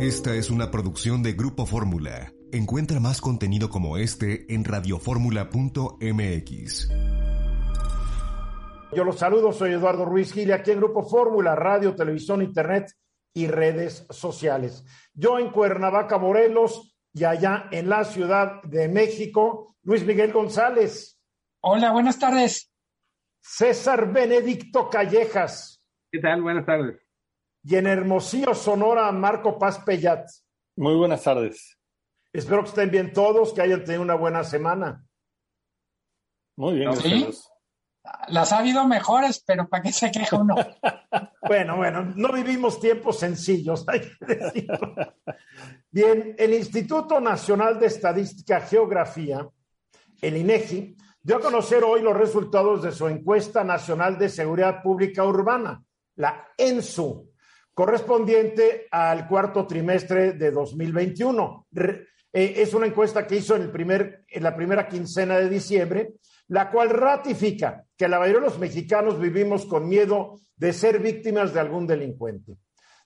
Esta es una producción de Grupo Fórmula. Encuentra más contenido como este en radioformula.mx. Yo los saludo, soy Eduardo Ruiz Gil, aquí en Grupo Fórmula, radio, televisión, internet y redes sociales. Yo en Cuernavaca, Morelos, y allá en la Ciudad de México, Luis Miguel González. Hola, buenas tardes. César Benedicto Callejas. ¿Qué tal? Buenas tardes. Y en Hermosillo, Sonora, Marco Paz Pellat. Muy buenas tardes. Espero que estén bien todos, que hayan tenido una buena semana. Muy bien, ¿Sí? Las ha habido mejores, pero ¿para qué se queja uno? bueno, bueno, no vivimos tiempos sencillos, hay que decirlo. Bien, el Instituto Nacional de Estadística y Geografía, el INEGI, dio a conocer hoy los resultados de su encuesta nacional de seguridad pública urbana, la ENSU, correspondiente al cuarto trimestre de 2021. Re- eh, es una encuesta que hizo en, el primer, en la primera quincena de diciembre, la cual ratifica que la mayoría de los mexicanos vivimos con miedo de ser víctimas de algún delincuente.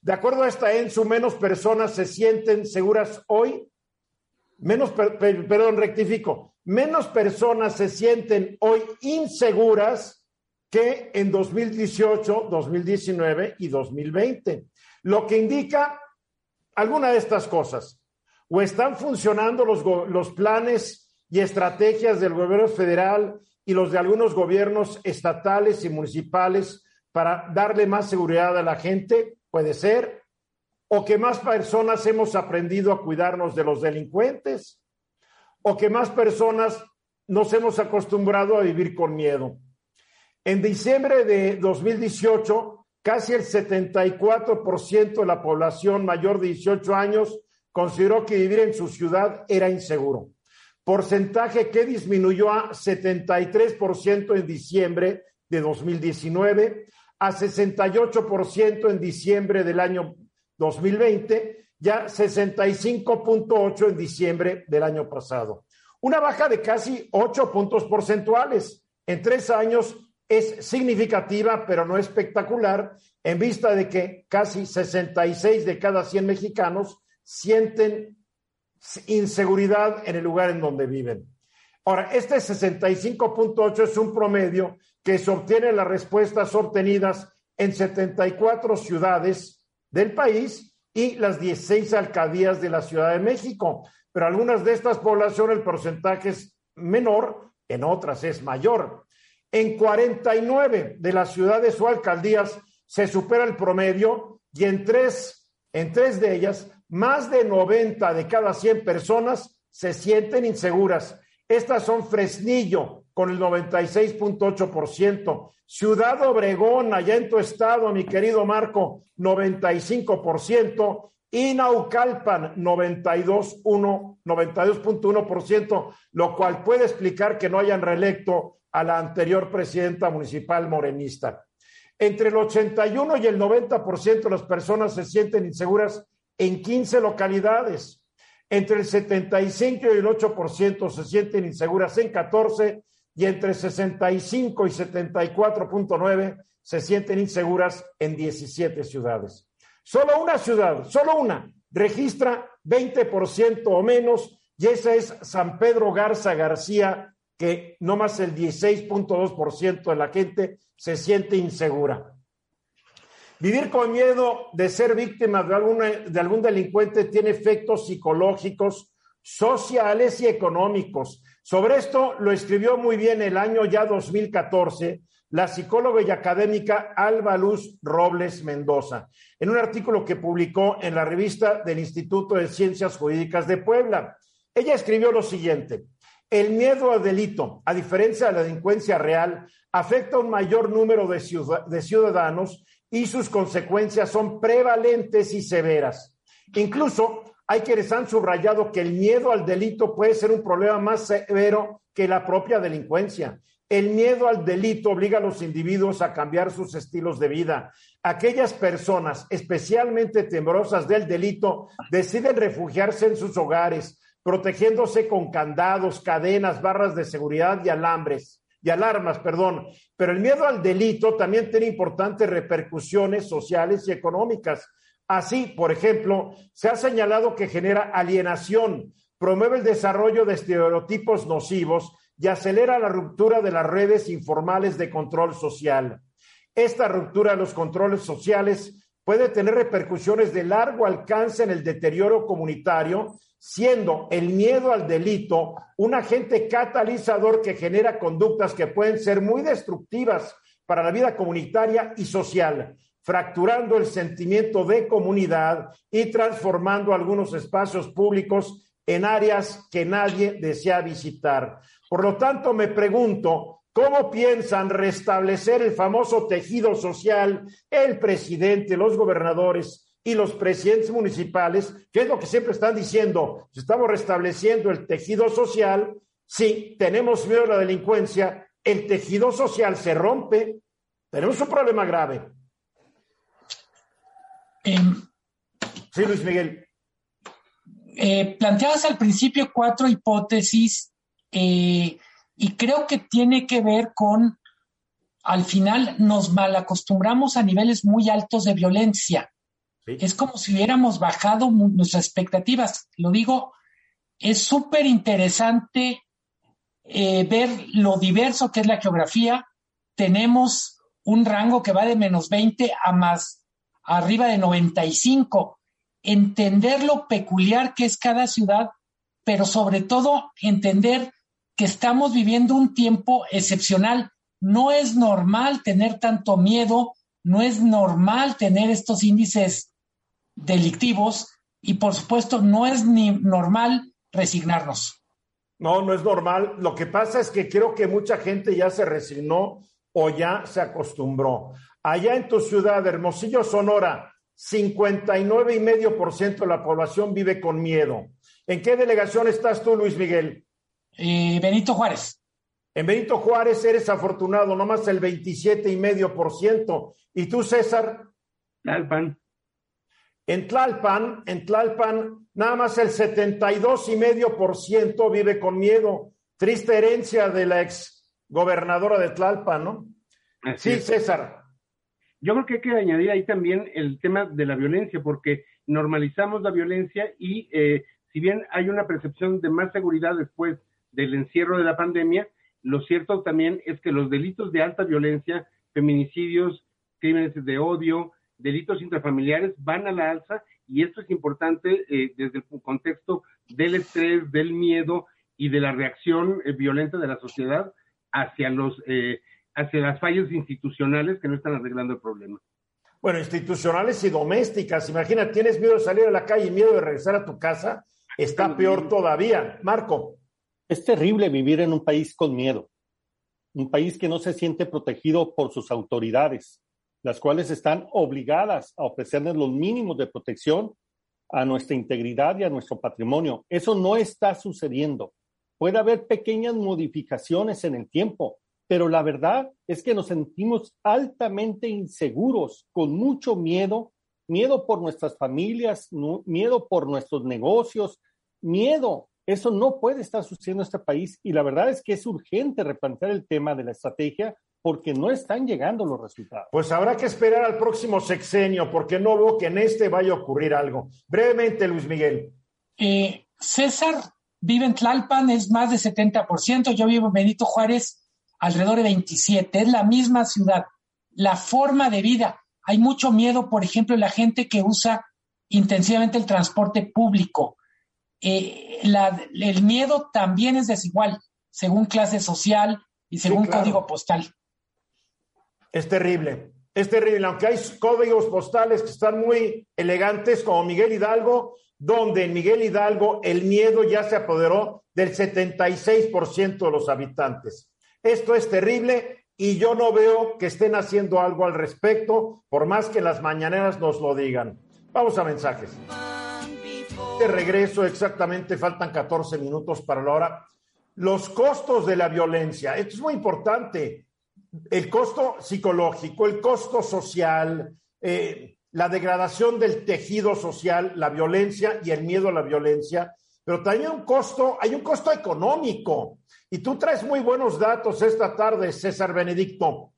De acuerdo a esta ENSU, menos personas se sienten seguras hoy, menos, per- per- perdón, rectifico, menos personas se sienten hoy inseguras que en 2018, 2019 y 2020, lo que indica alguna de estas cosas. O están funcionando los, los planes y estrategias del gobierno federal y los de algunos gobiernos estatales y municipales para darle más seguridad a la gente, puede ser, o que más personas hemos aprendido a cuidarnos de los delincuentes, o que más personas nos hemos acostumbrado a vivir con miedo. En diciembre de 2018, casi el 74% de la población mayor de 18 años consideró que vivir en su ciudad era inseguro, porcentaje que disminuyó a 73% en diciembre de 2019, a 68% en diciembre del año 2020 y a 65.8 en diciembre del año pasado. Una baja de casi 8 puntos porcentuales en tres años es significativa, pero no espectacular, en vista de que casi 66 de cada 100 mexicanos sienten inseguridad en el lugar en donde viven. Ahora, este 65.8 es un promedio que se obtiene en las respuestas obtenidas en 74 ciudades del país y las 16 alcaldías de la Ciudad de México. Pero algunas de estas poblaciones el porcentaje es menor, en otras es mayor. En 49 de las ciudades o alcaldías se supera el promedio y en tres, en tres de ellas, más de 90 de cada 100 personas se sienten inseguras. Estas son Fresnillo con el 96.8%, Ciudad Obregón, allá en tu estado, mi querido Marco, 95%, y Naucalpan, 92.1%, 92.1%, lo cual puede explicar que no hayan reelecto a la anterior presidenta municipal morenista. Entre el 81 y el 90% de las personas se sienten inseguras en 15 localidades. Entre el 75 y el 8% se sienten inseguras en 14 y entre 65 y 74.9 se sienten inseguras en 17 ciudades. Solo una ciudad, solo una, registra 20% o menos y esa es San Pedro Garza García, que no más el 16.2% de la gente se siente insegura. Vivir con miedo de ser víctima de, alguna, de algún delincuente tiene efectos psicológicos, sociales y económicos. Sobre esto lo escribió muy bien el año ya 2014 la psicóloga y académica Alba Luz Robles Mendoza, en un artículo que publicó en la revista del Instituto de Ciencias Jurídicas de Puebla. Ella escribió lo siguiente. El miedo al delito, a diferencia de la delincuencia real, afecta a un mayor número de, ciudadanos y sus consecuencias son prevalentes y severas. Incluso hay quienes han subrayado que el miedo al delito puede ser un problema más severo que la propia delincuencia. El miedo al delito obliga a los individuos a cambiar sus estilos de vida. Aquellas personas especialmente temerosas del delito deciden refugiarse en sus hogares, protegiéndose con candados, cadenas, barras de seguridad y alambres y alarmas, perdón. Pero el miedo al delito también tiene importantes repercusiones sociales y económicas. Así, por ejemplo, se ha señalado que genera alienación, promueve el desarrollo de estereotipos nocivos y acelera la ruptura de las redes informales de control social. Esta ruptura de los controles sociales puede tener repercusiones de largo alcance en el deterioro comunitario, siendo el miedo al delito un agente catalizador que genera conductas que pueden ser muy destructivas para la vida comunitaria y social, fracturando el sentimiento de comunidad y transformando algunos espacios públicos en áreas que nadie desea visitar. Por lo tanto, me pregunto, ¿Cómo piensan restablecer el famoso tejido social el presidente, los gobernadores y los presidentes municipales? Que es lo que siempre están diciendo. Si estamos restableciendo el tejido social, si tenemos miedo a la delincuencia, el tejido social se rompe. Tenemos un problema grave. Em, sí, Luis Miguel. Eh, planteabas al principio cuatro hipótesis. Eh, y creo que tiene que ver con, al final, nos malacostumbramos a niveles muy altos de violencia. Es como si hubiéramos bajado nuestras expectativas. Lo digo, es súper interesante eh, ver lo diverso que es la geografía. Tenemos un rango que va de menos 20 a más arriba de 95. Entender lo peculiar que es cada ciudad, pero sobre todo entender que estamos viviendo un tiempo excepcional. No es normal tener tanto miedo, no es normal tener estos índices delictivos y por supuesto no es ni normal resignarnos. No, no es normal. Lo que pasa es que creo que mucha gente ya se resignó o ya se acostumbró. Allá en tu ciudad, Hermosillo, Sonora, 59 y medio por ciento de la población vive con miedo. ¿En qué delegación estás tú, Luis Miguel? Eh, Benito Juárez. En Benito Juárez eres afortunado, nomás el 27 y medio por ciento. ¿Y tú, César? Tlalpan. En Tlalpan, en Tlalpan, nada más el 72 y medio por ciento vive con miedo. Triste herencia de la ex gobernadora de Tlalpan, ¿no? sí, César. Yo creo que hay que añadir ahí también el tema de la violencia, porque normalizamos la violencia y eh, si bien hay una percepción de más seguridad después del encierro de la pandemia, lo cierto también es que los delitos de alta violencia, feminicidios, crímenes de odio, delitos intrafamiliares van a la alza y esto es importante eh, desde el contexto del estrés, del miedo y de la reacción eh, violenta de la sociedad hacia los eh, hacia las fallas institucionales que no están arreglando el problema. Bueno, institucionales y domésticas. Imagina, tienes miedo de salir a la calle y miedo de regresar a tu casa. Está peor todavía. Marco. Es terrible vivir en un país con miedo, un país que no se siente protegido por sus autoridades, las cuales están obligadas a ofrecernos los mínimos de protección a nuestra integridad y a nuestro patrimonio. Eso no está sucediendo. Puede haber pequeñas modificaciones en el tiempo, pero la verdad es que nos sentimos altamente inseguros, con mucho miedo, miedo por nuestras familias, miedo por nuestros negocios, miedo eso no puede estar sucediendo en este país y la verdad es que es urgente replantear el tema de la estrategia porque no están llegando los resultados. Pues habrá que esperar al próximo sexenio porque no veo que en este vaya a ocurrir algo. Brevemente, Luis Miguel. Eh, César vive en Tlalpan, es más de 70%, yo vivo en Benito Juárez, alrededor de 27, es la misma ciudad. La forma de vida, hay mucho miedo, por ejemplo, la gente que usa intensivamente el transporte público eh, el miedo también es desigual, según clase social y según código postal. Es terrible, es terrible, aunque hay códigos postales que están muy elegantes, como Miguel Hidalgo, donde en Miguel Hidalgo el miedo ya se apoderó del 76% de los habitantes. Esto es terrible y yo no veo que estén haciendo algo al respecto, por más que las mañaneras nos lo digan. Vamos a mensajes. De regreso, exactamente, faltan 14 minutos para la hora. Los costos de la violencia, esto es muy importante. El costo psicológico, el costo social, eh, la degradación del tejido social, la violencia y el miedo a la violencia, pero también un costo, hay un costo económico. Y tú traes muy buenos datos esta tarde, César Benedicto.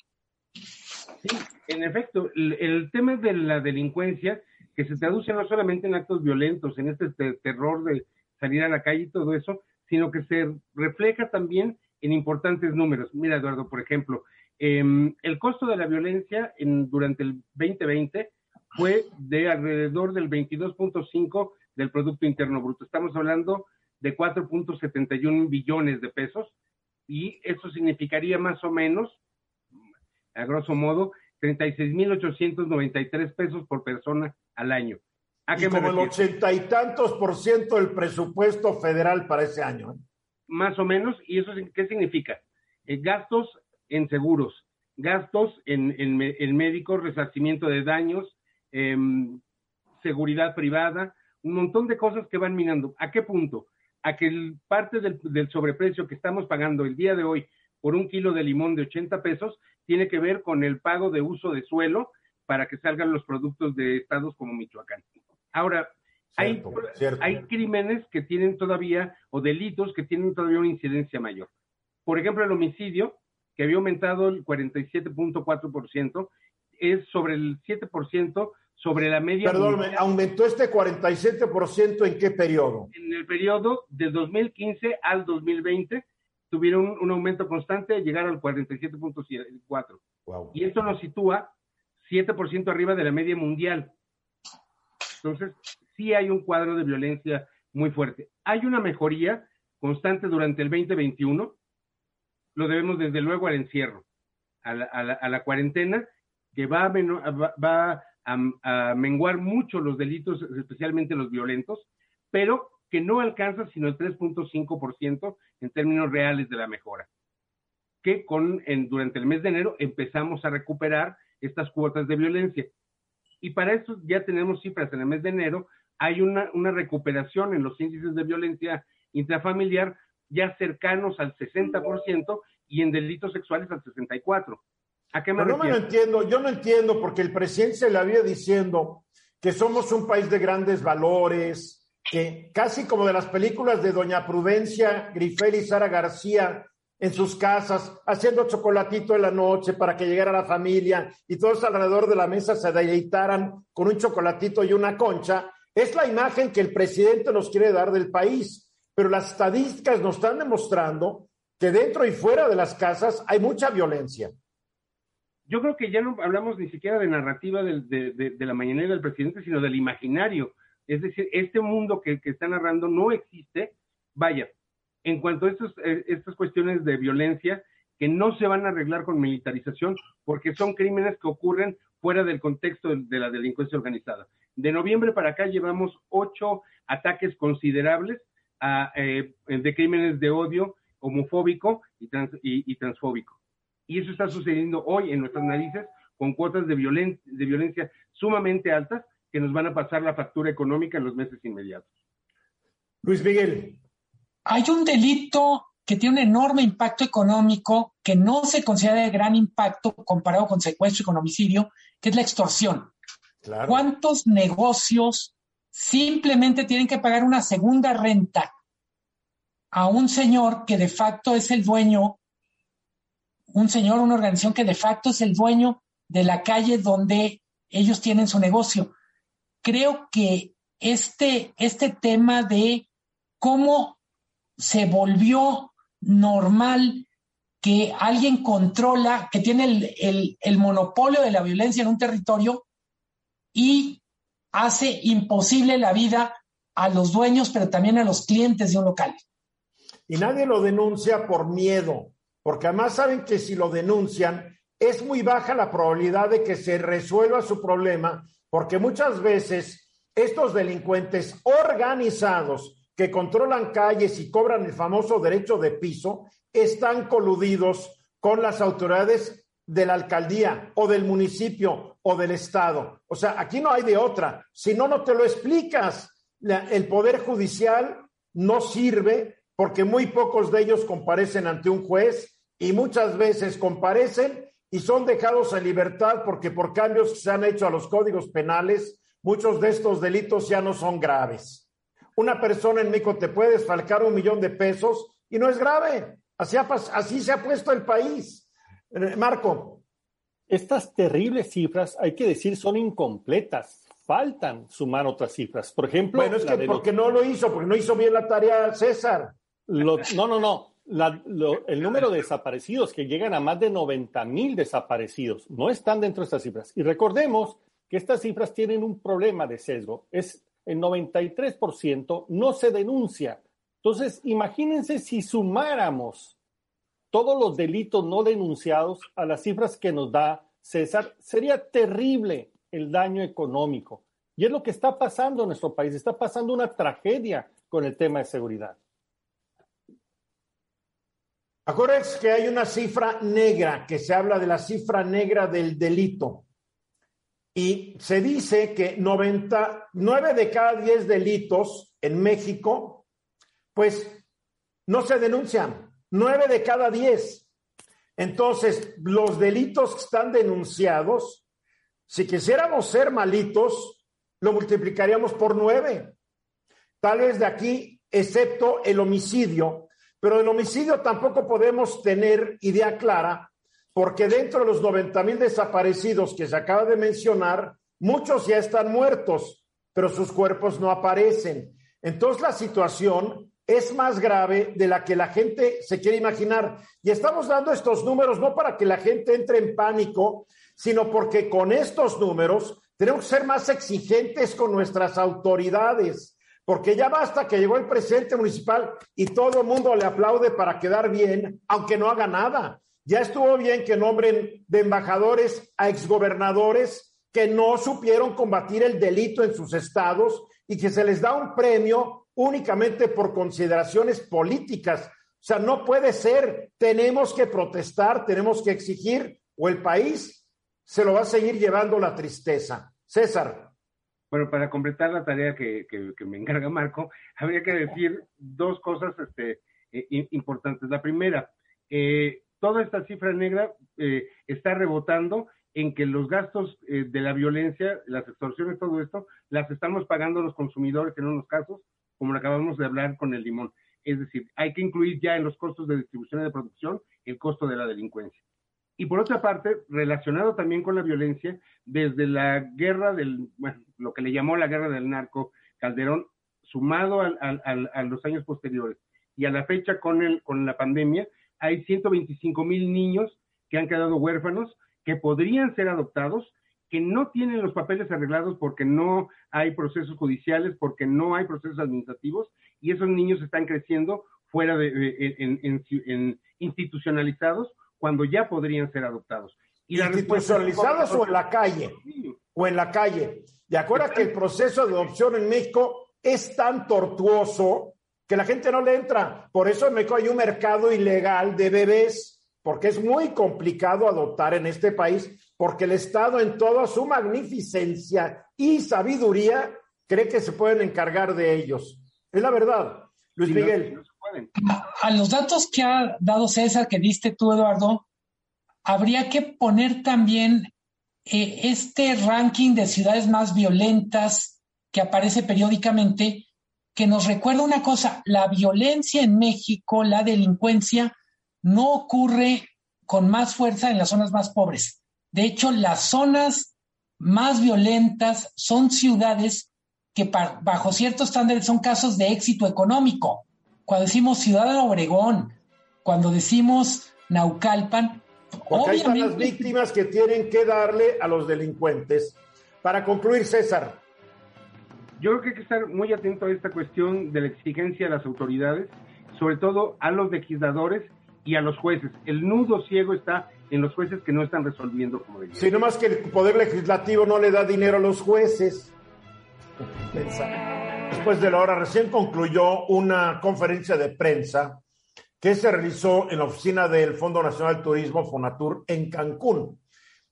Sí, en efecto, el tema de la delincuencia que se traduce no solamente en actos violentos, en este terror de salir a la calle y todo eso, sino que se refleja también en importantes números. Mira, Eduardo, por ejemplo, em, el costo de la violencia en, durante el 2020 fue de alrededor del 22.5 del Producto Interno Bruto. Estamos hablando de 4.71 billones de pesos y eso significaría más o menos, a grosso modo, 36.893 pesos por persona al año. ¿A y como el ochenta y tantos por ciento del presupuesto federal para ese año. ¿eh? Más o menos, ¿y eso qué significa? Eh, gastos en seguros, gastos en, en, médicos, resarcimiento de daños, em, seguridad privada, un montón de cosas que van minando. ¿A qué punto? A que el, parte del, del sobreprecio que estamos pagando el día de hoy por un kilo de limón de 80 pesos tiene que ver con el pago de uso de suelo para que salgan los productos de estados como Michoacán. Ahora, hay, hay crímenes que tienen todavía, o delitos que tienen todavía una incidencia mayor. Por ejemplo, el homicidio, que había aumentado el 47.4%, es sobre el 7% sobre la media. Perdón, ¿aumentó este 47% en qué periodo? En el periodo del 2015 al 2020 tuvieron un, aumento constante de llegar al 47.4. Wow. Y esto nos sitúa 7% arriba de la media mundial. Entonces, sí hay un cuadro de violencia muy fuerte. Hay una mejoría constante durante el 2021. Lo debemos desde luego al encierro, a la, cuarentena, que va, va a menguar mucho los delitos, especialmente los violentos, pero que no alcanza sino el 3.5% en términos reales de la mejora, que con, en, durante el mes de enero empezamos a recuperar estas cuotas de violencia. Y para eso ya tenemos cifras en el mes de enero, hay una, una recuperación en los índices de violencia intrafamiliar ya cercanos al 60% y en delitos sexuales al 64%. ¿A qué me no me lo entiendo, yo no entiendo porque el presidente se le había diciendo que somos un país de grandes valores, que casi como de las películas de Doña Prudencia Grifel y Sara García en sus casas, haciendo chocolatito en la noche para que llegara la familia y todos alrededor de la mesa se deleitaran con un chocolatito y una concha, es la imagen que el presidente nos quiere dar del país. Pero las estadísticas nos están demostrando que dentro y fuera de las casas hay mucha violencia. Yo creo que ya no hablamos ni siquiera de narrativa de, la mañanera del presidente, sino del imaginario es decir, este mundo que, está narrando no existe. Vaya, en cuanto a eh, estas cuestiones de violencia, que no se van a arreglar con militarización, porque son crímenes que ocurren fuera del contexto de, la delincuencia organizada. De noviembre para acá llevamos ocho ataques considerables eh, de crímenes de odio homofóbico y, y, transfóbico. Y eso está sucediendo hoy en nuestras narices con cuotas de, de violencia sumamente altas que nos van a pasar la factura económica en los meses inmediatos. Luis Miguel. Hay un delito que tiene un enorme impacto económico que no se considera de gran impacto comparado con secuestro y con homicidio, que es la extorsión. ¿Cuántos negocios simplemente tienen que pagar una segunda renta a un señor que de facto es el dueño, un señor, una organización que de facto es el dueño de la calle donde ellos tienen su negocio? creo que este, este tema de cómo se volvió normal que alguien controla, que tiene el, el, monopolio de la violencia en un territorio y hace imposible la vida a los dueños, pero también a los clientes de un local. Y nadie lo denuncia por miedo, porque además saben que si lo denuncian, es muy baja la probabilidad de que se resuelva su problema porque muchas veces estos delincuentes organizados que controlan calles y cobran el famoso derecho de piso están coludidos con las autoridades de la alcaldía o del municipio o del estado. O sea, aquí no hay de otra. Si no, no te lo explicas. el poder judicial no sirve porque muy pocos de ellos comparecen ante un juez y muchas veces comparecen y son dejados en libertad porque por cambios que se han hecho a los códigos penales, muchos de estos delitos ya no son graves. Una persona en México te puede desfalcar un millón de pesos y no es grave. Así, se ha puesto el país. Eh, Marco. Estas terribles cifras, hay que decir, son incompletas. faltan sumar otras cifras. Por ejemplo, bueno, es que porque no lo hizo, porque no hizo bien la tarea César. no, no, no. el número de desaparecidos que llegan a más de 90 mil desaparecidos no están dentro de estas cifras. Y recordemos que estas cifras tienen un problema de sesgo. Es el 93% no se denuncia. Entonces, imagínense si sumáramos todos los delitos no denunciados a las cifras que nos da César, sería terrible el daño económico. Y es lo que está pasando en nuestro país. Está pasando una tragedia con el tema de seguridad. Acuérdense que hay una cifra negra, que se habla de la cifra negra del delito. Y se dice que 99 de cada 10 delitos en México, pues no se denuncian. 9 de cada 10. Entonces, los delitos que están denunciados, si quisiéramos ser malitos, lo multiplicaríamos por 9. Tal vez de aquí, excepto el homicidio. Pero el homicidio tampoco podemos tener idea clara porque dentro de los 90 mil desaparecidos que se acaba de mencionar, muchos ya están muertos, pero sus cuerpos no aparecen. Entonces la situación es más grave de la que la gente se quiere imaginar. Y estamos dando estos números no para que la gente entre en pánico, sino porque con estos números tenemos que ser más exigentes con nuestras autoridades, porque ya basta que llegó el presidente municipal y todo el mundo le aplaude para quedar bien, aunque no haga nada. Ya estuvo bien que nombren de embajadores a exgobernadores que no supieron combatir el delito en sus estados y que se les da un premio únicamente por consideraciones políticas. O sea, no puede ser. Tenemos que protestar, tenemos que exigir o el país se lo va a seguir llevando la tristeza. César. Bueno, para completar la tarea que, me encarga Marco, habría que decir dos cosas este, eh, importantes. La primera, eh, toda esta cifra negra eh, está rebotando en que los gastos eh, de la violencia, las extorsiones, todo esto, las estamos pagando los consumidores en unos casos, como lo acabamos de hablar con el limón. Es decir, hay que incluir ya en los costos de distribución y de producción el costo de la delincuencia. Y por otra parte, relacionado también con la violencia, desde la guerra del, bueno, lo que le llamó la guerra del narco, Calderón, sumado a los años posteriores y a la fecha con, el, con la pandemia, hay 125 mil niños que han quedado huérfanos, que podrían ser adoptados, que no tienen los papeles arreglados porque no hay procesos judiciales, porque no hay procesos administrativos, y esos niños están creciendo fuera de, en, institucionalizados cuando ya podrían ser adoptados. Y institucionalizados o en la calle, o en la calle. De acuerdo que el proceso de adopción en México es tan tortuoso que la gente no le entra. Por eso en México hay un mercado ilegal de bebés, porque es muy complicado adoptar en este país, porque el Estado en toda su magnificencia y sabiduría cree que se pueden encargar de ellos. Es la verdad. Luis Miguel. a, los datos que ha dado César, que diste tú, Eduardo, habría que poner también eh, este ranking de ciudades más violentas que aparece periódicamente que nos recuerda una cosa, la violencia en México, la delincuencia, no ocurre con más fuerza en las zonas más pobres. De hecho, las zonas más violentas son ciudades que bajo ciertos estándares son casos de éxito económico. Cuando decimos Ciudad de Obregón, cuando decimos Naucalpan, Porque ahí están las víctimas que tienen que darle a los delincuentes. Para concluir, César, yo creo que hay que estar muy atento a esta cuestión de la exigencia de las autoridades, sobre todo a los legisladores y a los jueces. El nudo ciego está en los jueces que no están resolviendo como deberían. Sí, más que el Poder Legislativo no le da dinero a los jueces. Después de la hora, recién concluyó una conferencia de prensa que se realizó en la oficina del Fondo Nacional de Turismo, FONATUR, en Cancún.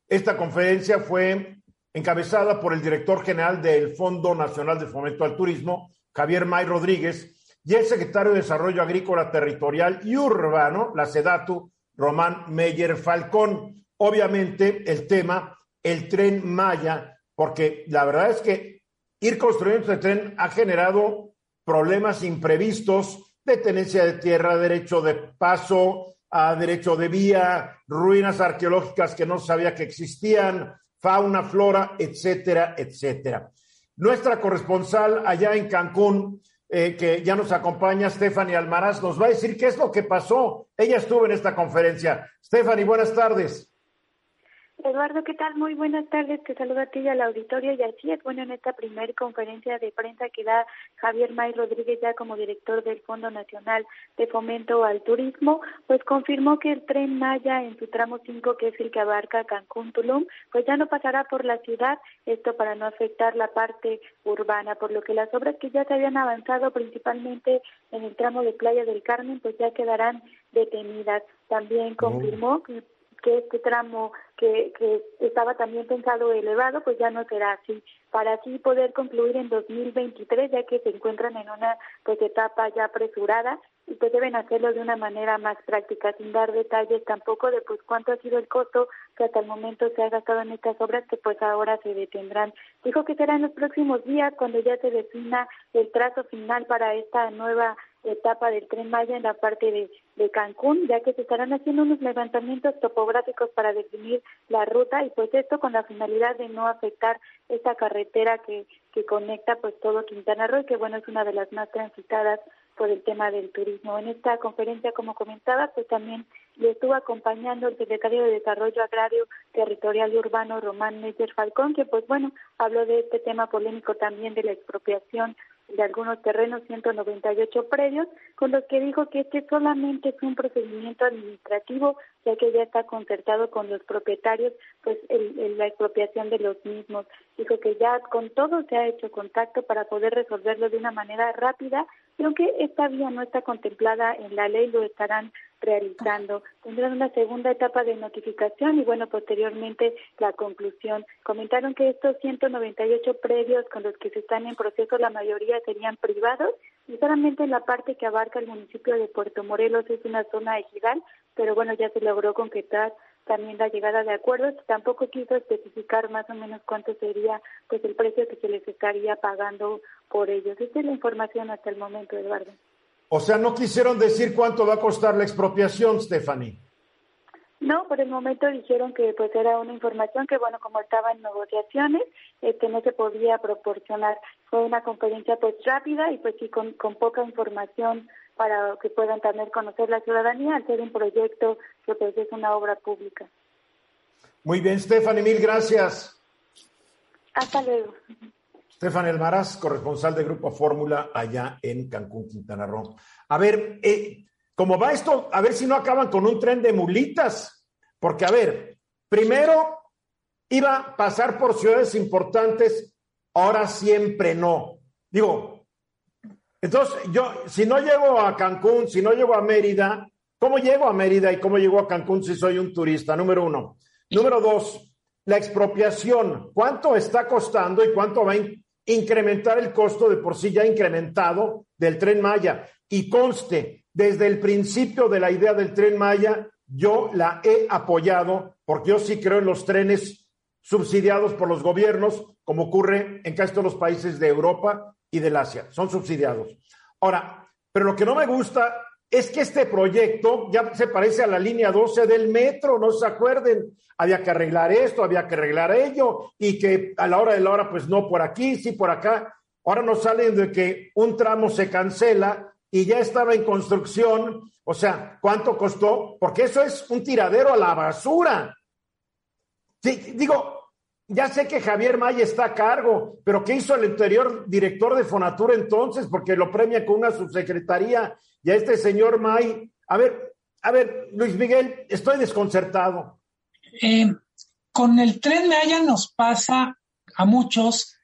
Esta conferencia fue encabezada por el director general del Fondo Nacional de Fomento al Turismo, Javier May Rodríguez, y el secretario de Desarrollo Agrícola Territorial y Urbano, la SEDATU, Román Meyer Falcón. Obviamente el tema, el tren Maya, porque la verdad es que ir construyendo este tren ha generado problemas imprevistos de tenencia de tierra, derecho de paso, a derecho de vía, ruinas arqueológicas que no sabía que existían, fauna, flora, etcétera, etcétera. nuestra corresponsal allá en Cancún, eh, que ya nos acompaña, Stephanie Almaraz, nos va a decir qué es lo que pasó. Ella estuvo en esta conferencia. Stephanie, buenas tardes. Eduardo, ¿qué tal? Muy buenas tardes. Te saludo a ti y al auditorio. Y así es, bueno, en esta primera conferencia de prensa que da Javier May Rodríguez ya como director del Fondo Nacional de Fomento al Turismo, pues confirmó que el tren Maya en su tramo 5, que es el que abarca Cancún, Tulum, pues ya no pasará por la ciudad, esto para no afectar la parte urbana, por lo que las obras que ya se habían avanzado principalmente en el tramo de Playa del Carmen, pues ya quedarán detenidas. También confirmó que que este tramo que, que estaba también pensado elevado, pues ya no será así, para así poder concluir en 2023, ya que se encuentran en una pues etapa ya apresurada y pues deben hacerlo de una manera más práctica, sin dar detalles tampoco de pues cuánto ha sido el costo que hasta el momento se ha gastado en estas obras que pues ahora se detendrán. Dijo que será en los próximos días cuando ya se defina el trazo final para esta nueva etapa del tren Maya en la parte de, Cancún, ya que se estarán haciendo unos levantamientos topográficos para definir la ruta y pues esto con la finalidad de no afectar esta carretera que, que conecta pues todo Quintana Roo y que bueno es una de las más transitadas por el tema del turismo. En esta conferencia, como comentaba, pues también le estuvo acompañando el secretario de Desarrollo Agrario, Territorial y Urbano, Román Meyer Falcón, que pues bueno, habló de este tema polémico también de la expropiación de algunos terrenos, 198 predios, con los que dijo que este solamente es un procedimiento administrativo, ya que ya está concertado con los propietarios, pues el, la expropiación de los mismos. Dijo que ya con todo se ha hecho contacto para poder resolverlo de una manera rápida, y aunque esta vía no está contemplada en la ley, lo estarán realizando. Tendrán una segunda etapa de notificación y bueno, posteriormente la conclusión. Comentaron que estos 198 predios con los que se están en proceso, la mayoría serían privados y solamente en la parte que abarca el municipio de Puerto Morelos es una zona ejidal, pero bueno, ya se logró concretar también la llegada de acuerdos. Tampoco quiso especificar más o menos cuánto sería pues el precio que se les estaría pagando por ellos. Esta es la información hasta el momento, Eduardo. O sea, no quisieron decir cuánto va a costar la expropiación, Stephanie. No, por el momento dijeron que pues era una información que bueno, como estaba en negociaciones, este no se podía proporcionar. Fue una conferencia pues rápida y pues sí con, con poca información para que puedan también conocer la ciudadanía al ser un proyecto que pues es una obra pública. Muy bien, Stephanie, mil gracias. Hasta luego. Estefan Elmaraz, corresponsal de Grupo Fórmula allá en Cancún, Quintana Roo. A ver, eh, ¿cómo va esto? A ver si no acaban con un tren de mulitas. Porque, a ver, primero iba a pasar por ciudades importantes, ahora siempre no. Digo, entonces yo, si no llego a Cancún, si no llego a Mérida, ¿cómo llego a Mérida y cómo llego a Cancún si soy un turista? Número uno. Número dos, la expropiación. ¿Cuánto está costando y cuánto va a incrementar el costo de por sí ya incrementado del tren Maya. Y conste, desde el principio de la idea del tren Maya, yo la he apoyado porque yo sí creo en los trenes subsidiados por los gobiernos, como ocurre en casi todos los países de Europa y del Asia. Son subsidiados. Ahora, pero lo que no me gusta es que este proyecto ya se parece a la línea 12 del metro, no se acuerden, había que arreglar esto, había que arreglar ello, y que a la hora de la hora, pues no por aquí, sí por acá. Ahora nos salen de que un tramo se cancela y ya estaba en construcción, o sea, ¿cuánto costó? Porque eso es un tiradero a la basura. digo, ya sé que Javier Maya está a cargo, pero ¿qué hizo el anterior director de Fonatura entonces? Porque lo premia con una subsecretaría y a este señor May. A ver, a ver, Luis Miguel, estoy desconcertado. Eh, con el tren Maya nos pasa a muchos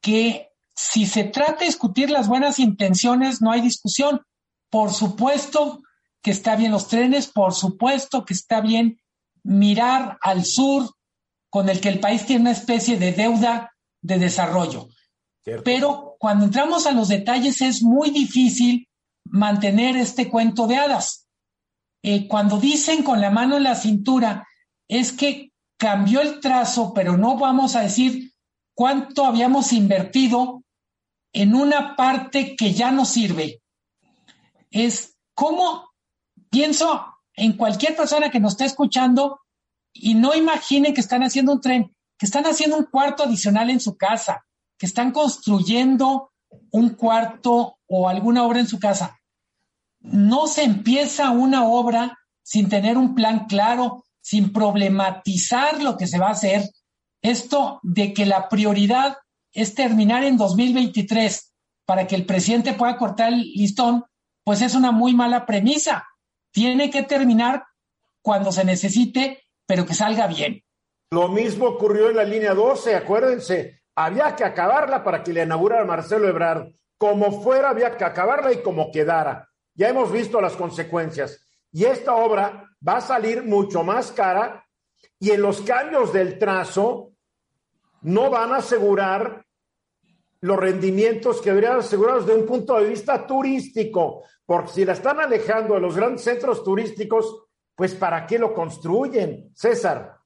que si se trata de discutir las buenas intenciones, no hay discusión. Por supuesto que está bien los trenes, por supuesto que está bien mirar al sur, con el que el país tiene una especie de deuda de desarrollo. Pero cuando entramos a los detalles es muy difícil mantener este cuento de hadas. Eh, cuando dicen con la mano en la cintura es que cambió el trazo, pero no vamos a decir cuánto habíamos invertido en una parte que ya no sirve. Es como pienso en cualquier persona que nos esté escuchando y no imaginen que están haciendo un tren, que están haciendo un cuarto adicional en su casa. que están construyendo un cuarto o alguna obra en su casa. No se empieza una obra sin tener un plan claro, sin problematizar lo que se va a hacer. Esto de que la prioridad es terminar en 2023 para que el presidente pueda cortar el listón, pues es una muy mala premisa. Tiene que terminar cuando se necesite, pero que salga bien. Lo mismo ocurrió en la línea 12, acuérdense, había que acabarla para que le inaugurara Marcelo Ebrard. Como fuera, había que acabarla y como quedara. Ya hemos visto las consecuencias. Y esta obra va a salir mucho más cara y en los cambios del trazo no van a asegurar los rendimientos que deberían asegurados desde un punto de vista turístico, porque si la están alejando de los grandes centros turísticos, pues ¿para qué lo construyen? César.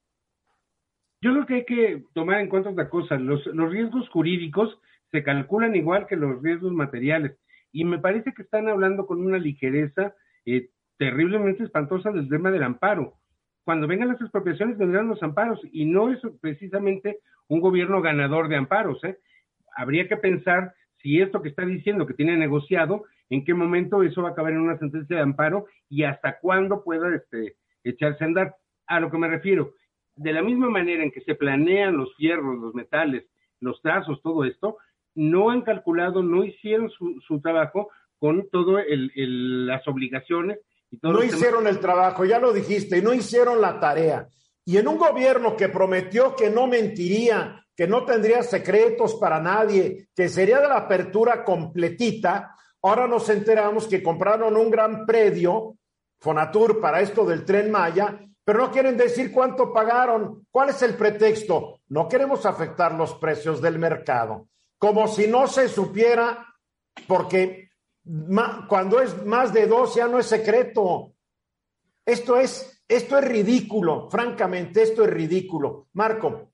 Yo creo que hay que tomar en cuenta otra cosa. Los, los riesgos jurídicos se calculan igual que los riesgos materiales. Y me parece que están hablando con una ligereza eh, terriblemente espantosa del tema del amparo. Cuando vengan las expropiaciones vendrán los amparos y no es precisamente un gobierno ganador de amparos. ¿eh? Habría que pensar si esto que está diciendo que tiene negociado, en qué momento eso va a acabar en una sentencia de amparo y hasta cuándo pueda este, echarse a andar. A lo que me refiero, de la misma manera en que se planean los fierros, los metales, los trazos, todo esto, no han calculado, no hicieron su, trabajo con todas las obligaciones. Y todo no hicieron el trabajo, ya lo dijiste, y no hicieron la tarea. Y en un gobierno que prometió que no mentiría, que no tendría secretos para nadie, que sería de la apertura completita, ahora nos enteramos que compraron un gran predio, Fonatur, para esto del tren Maya, pero no quieren decir cuánto pagaron. ¿Cuál es el pretexto? No queremos afectar los precios del mercado. Como si no se supiera, porque cuando es más de dos ya no es secreto. Esto es, esto es ridículo, francamente, esto es ridículo. Marco.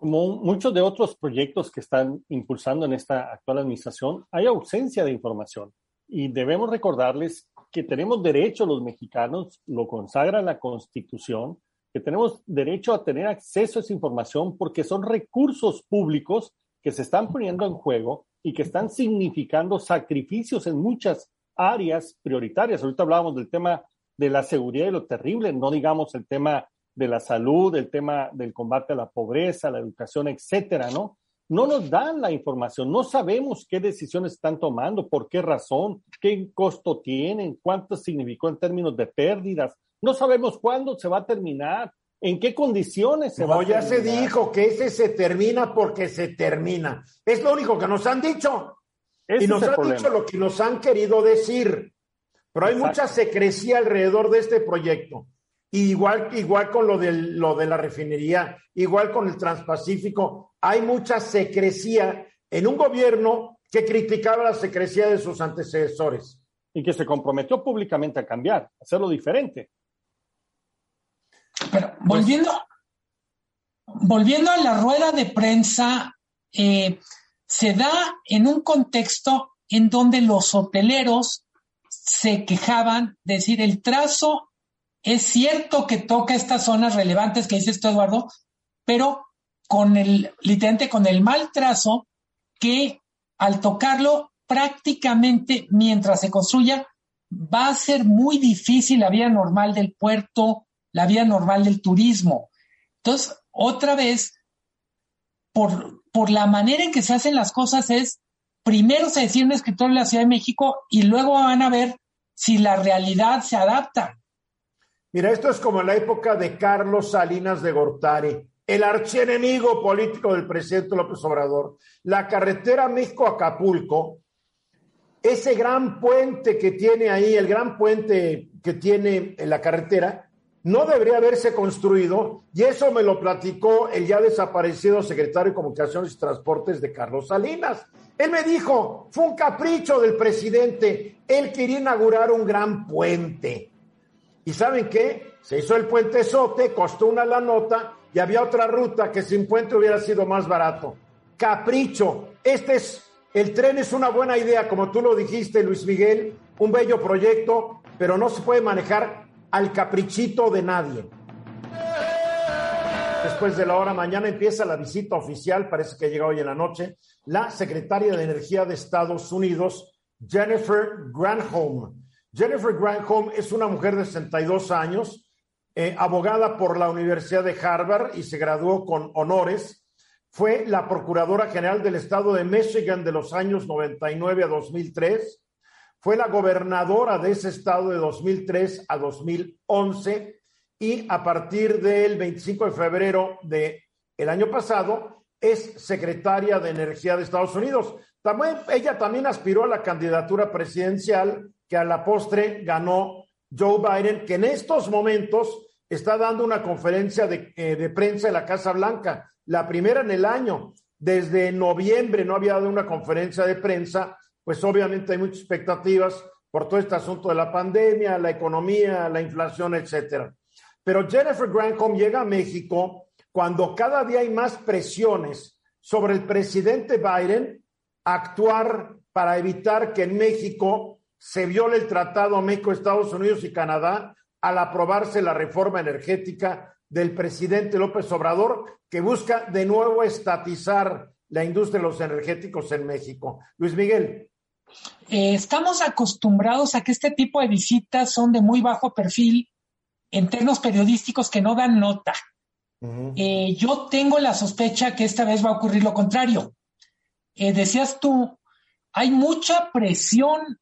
Como muchos de otros proyectos que están impulsando en esta actual administración, hay ausencia de información y debemos recordarles que tenemos derecho los mexicanos, lo consagra la Constitución, que tenemos derecho a tener acceso a esa información porque son recursos públicos que se están poniendo en juego y que están significando sacrificios en muchas áreas prioritarias. Ahorita hablábamos del tema de la seguridad y lo terrible, no digamos el tema de la salud, el tema del combate a la pobreza, la educación, etcétera, ¿no? no nos dan la información, no sabemos qué decisiones están tomando, por qué razón, qué costo tienen, cuánto significó en términos de pérdidas, no sabemos cuándo se va a terminar, en qué condiciones se va a terminar. ya se dijo que ese se termina porque se termina. Es lo único que nos han dicho. y nos han dicho lo que nos han querido decir. Pero hay mucha secrecía alrededor de este proyecto. Igual, igual con lo, lo de la refinería, igual con el Transpacífico, hay mucha secrecía en un gobierno que criticaba la secrecía de sus antecesores. Y que se comprometió públicamente a cambiar, a hacerlo diferente. Pero volviendo, volviendo a la rueda de prensa, eh, se da en un contexto en donde los hoteleros se quejaban, decir, el trazo es cierto que toca estas zonas relevantes que dice esto, Eduardo, pero con el, literalmente con el mal trazo que al tocarlo prácticamente mientras se construya va a ser muy difícil la vida normal del puerto, la vida normal del turismo. Entonces, otra vez, por, por la manera en que se hacen las cosas es, primero se decide un escritor en la Ciudad de México y luego van a ver si la realidad se adapta. Mira, esto es como la época de Carlos Salinas de Gortari, el archienemigo político del presidente López Obrador. La carretera México-Acapulco, ese gran puente que tiene ahí, el gran puente que tiene en la carretera, no debería haberse construido, y eso me lo platicó el ya desaparecido secretario de Comunicaciones y Transportes de Carlos Salinas. Él me dijo, fue un capricho del presidente, él quería inaugurar un gran puente ¿Y saben qué? Se hizo el puente Sote, costó una la nota y había otra ruta que sin puente hubiera sido más barato. Capricho. Este es, el tren es una buena idea, como tú lo dijiste, Luis Miguel, un bello proyecto, pero no se puede manejar al caprichito de nadie. después de la hora. Mañana empieza la visita oficial, parece que llega hoy en la noche, la secretaria de Energía de Estados Unidos, Jennifer Granholm. Jennifer Granholm es una mujer de 62 años, eh, abogada por la Universidad de Harvard y se graduó con honores. Fue la Procuradora General del Estado de Michigan de los años 99 a 2003. Fue la gobernadora de ese estado de 2003 a 2011 y a partir del 25 de febrero del el año pasado es secretaria de Energía de Estados Unidos. También, ella también aspiró a la candidatura presidencial que a la postre ganó Joe Biden, que en estos momentos está dando una conferencia de, eh, de prensa en la Casa Blanca, la primera en el año. Desde noviembre no había dado una conferencia de prensa, pues obviamente hay muchas expectativas por todo este asunto de la pandemia, la economía, la inflación, etcétera. Pero Jennifer Granholm llega a México cuando cada día hay más presiones sobre el presidente Biden a actuar para evitar que en México se viole el Tratado México, Estados Unidos y Canadá al aprobarse la reforma energética del presidente López Obrador, que busca de nuevo estatizar la industria de los energéticos en México. Luis Miguel. Eh, estamos acostumbrados a que este tipo de visitas son de muy bajo perfil en términos periodísticos que no dan nota. Eh, yo tengo la sospecha que esta vez va a ocurrir lo contrario. Eh, decías tú, hay mucha presión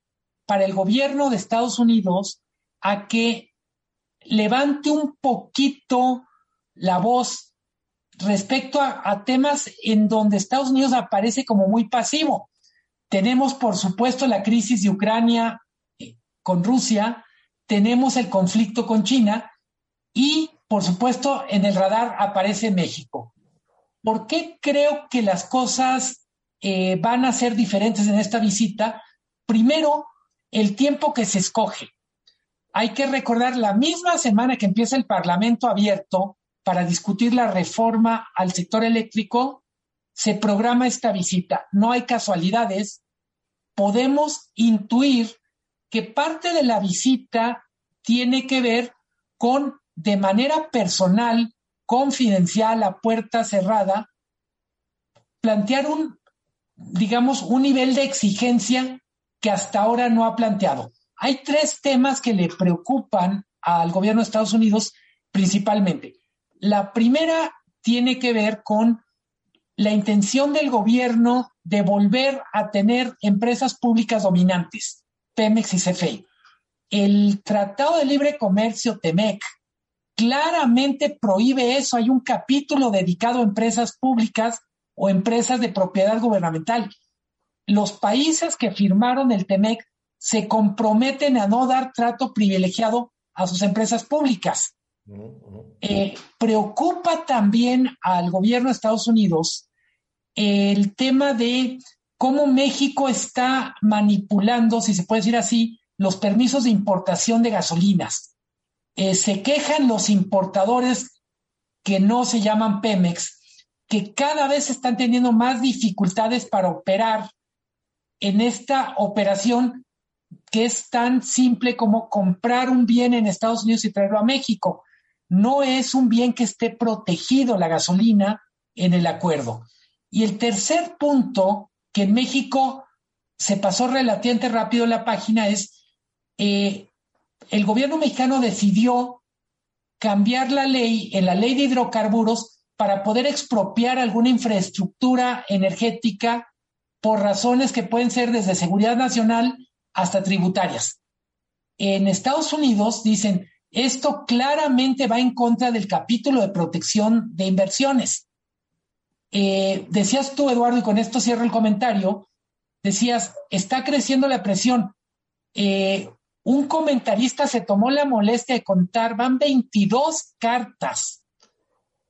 para el gobierno de Estados Unidos a que levante un poquito la voz respecto a, temas en donde Estados Unidos aparece como muy pasivo. Tenemos, por supuesto, la crisis de Ucrania con Rusia, tenemos el conflicto con China y, por supuesto, en el radar aparece México. ¿Por qué creo que las cosas eh, van a ser diferentes en esta visita? Primero, el tiempo que se escoge. Hay que recordar la misma semana que empieza el Parlamento abierto para discutir la reforma al sector eléctrico, se programa esta visita. No hay casualidades. Podemos intuir que parte de la visita tiene que ver con, de manera personal, confidencial, a puerta cerrada, plantear un, digamos, un nivel de exigencia que hasta ahora no ha planteado. Hay tres temas que le preocupan al gobierno de Estados Unidos principalmente. La primera tiene que ver con la intención del gobierno de volver a tener empresas públicas dominantes. Pemex y CFE. El Tratado de Libre Comercio TEMEC claramente prohíbe eso. Hay un capítulo dedicado a empresas públicas o empresas de propiedad gubernamental. Los países que firmaron el TEMEC se comprometen a no dar trato privilegiado a sus empresas públicas. Eh, preocupa también al gobierno de Estados Unidos el tema de cómo México está manipulando, si se puede decir así, los permisos de importación de gasolinas. Eh, se quejan los importadores que no se llaman Pemex, que cada vez están teniendo más dificultades para operar en esta operación que es tan simple como comprar un bien en Estados Unidos y traerlo a México. No es un bien que esté protegido la gasolina en el acuerdo. Y el tercer punto que en México se pasó relativamente rápido la página es, eh, el gobierno mexicano decidió cambiar la ley, en la ley de hidrocarburos, para poder expropiar alguna infraestructura energética por razones que pueden ser desde seguridad nacional hasta tributarias. En Estados Unidos dicen, esto claramente va en contra del capítulo de protección de inversiones. Eh, decías tú, Eduardo, y con esto cierro el comentario, decías, está creciendo la presión. Eh, un comentarista se tomó la molestia de contar, van 22 cartas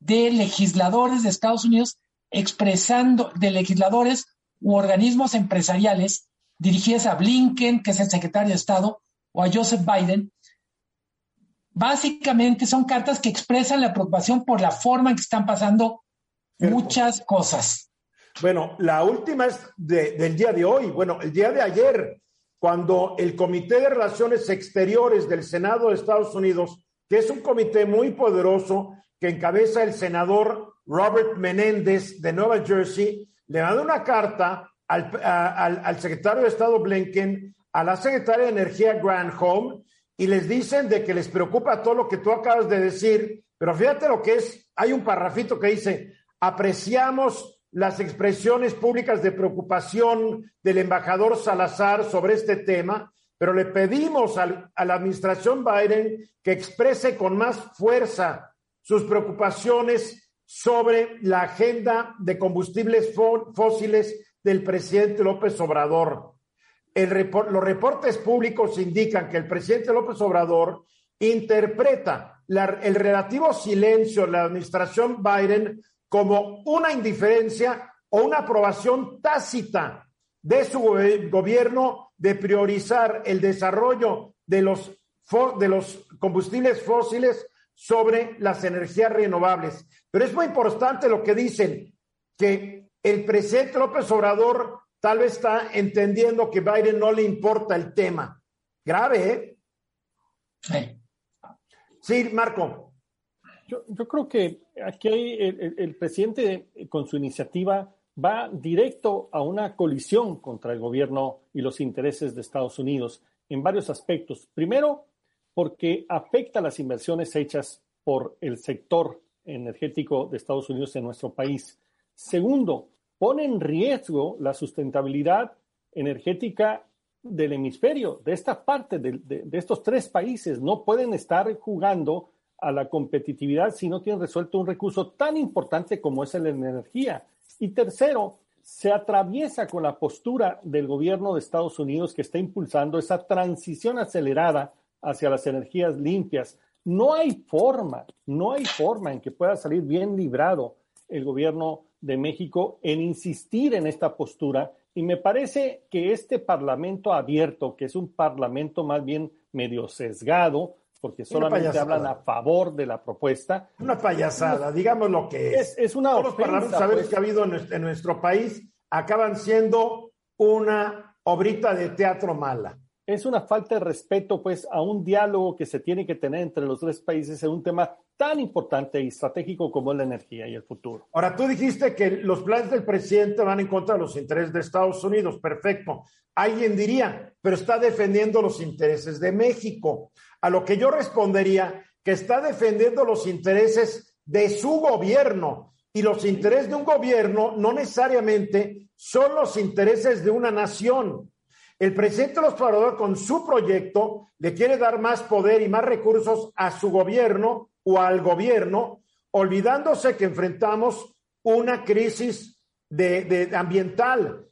de legisladores de Estados Unidos expresando, de legisladores u organismos empresariales dirigidas a Blinken, que es el secretario de Estado, o a Joseph Biden. Básicamente son cartas que expresan la preocupación por la forma en que están pasando muchas cosas. Bueno, la última es del día de hoy. Bueno, el día de ayer, cuando el Comité de Relaciones Exteriores del Senado de Estados Unidos, que es un comité muy poderoso, que encabeza el senador Robert Menéndez de Nueva Jersey, le mandó una carta al, al, secretario de Estado Blinken, a la secretaria de Energía Granholm, y les dicen de que les preocupa todo lo que tú acabas de decir, pero fíjate lo que es, hay un parrafito que dice, apreciamos las expresiones públicas de preocupación del embajador Salazar sobre este tema, pero le pedimos a la administración Biden que exprese con más fuerza sus preocupaciones sobre la agenda de combustibles fósiles del presidente López Obrador. Los reportes públicos indican que el presidente López Obrador interpreta el relativo silencio de la administración Biden como una indiferencia o una aprobación tácita de su gobierno de priorizar el desarrollo de los, de los combustibles fósiles sobre las energías renovables. Pero es muy importante lo que dicen, que el presidente López Obrador tal vez está entendiendo que Biden no le importa el tema. Grave, ¿eh? Sí. Sí, Marco. Yo, creo que aquí el, el, presidente con su iniciativa va directo a una colisión contra el gobierno y los intereses de Estados Unidos en varios aspectos. Primero, porque afecta las inversiones hechas por el sector energético de Estados Unidos en nuestro país. Segundo, pone en riesgo la sustentabilidad energética del hemisferio, de esta parte, de, estos tres países. No pueden estar jugando a la competitividad si no tienen resuelto un recurso tan importante como es la energía. Y tercero, se atraviesa con la postura del gobierno de Estados Unidos que está impulsando esa transición acelerada hacia las energías limpias. No hay forma, no hay forma en que pueda salir bien librado el gobierno de México en insistir en esta postura. Y me parece que este parlamento abierto, que es un parlamento más bien medio sesgado, porque solamente hablan a favor de la propuesta. Una payasada, digamos lo que es. Es, una Todos los parlamentos pues. que ha habido en nuestro, país acaban siendo una obrita de teatro mala es una falta de respeto, pues, a un diálogo que se tiene que tener entre los tres países en un tema tan importante y estratégico como es la energía y el futuro. Ahora, tú dijiste que los planes del presidente van en contra de los intereses de Estados Unidos. Perfecto. Alguien diría, pero está defendiendo los intereses de México. A lo que yo respondería que está defendiendo los intereses de su gobierno. Y los intereses de un gobierno no necesariamente son los intereses de una nación. El presidente Los Obrador con su proyecto le quiere dar más poder y más recursos a su gobierno o al gobierno, olvidándose que enfrentamos una crisis de, ambiental.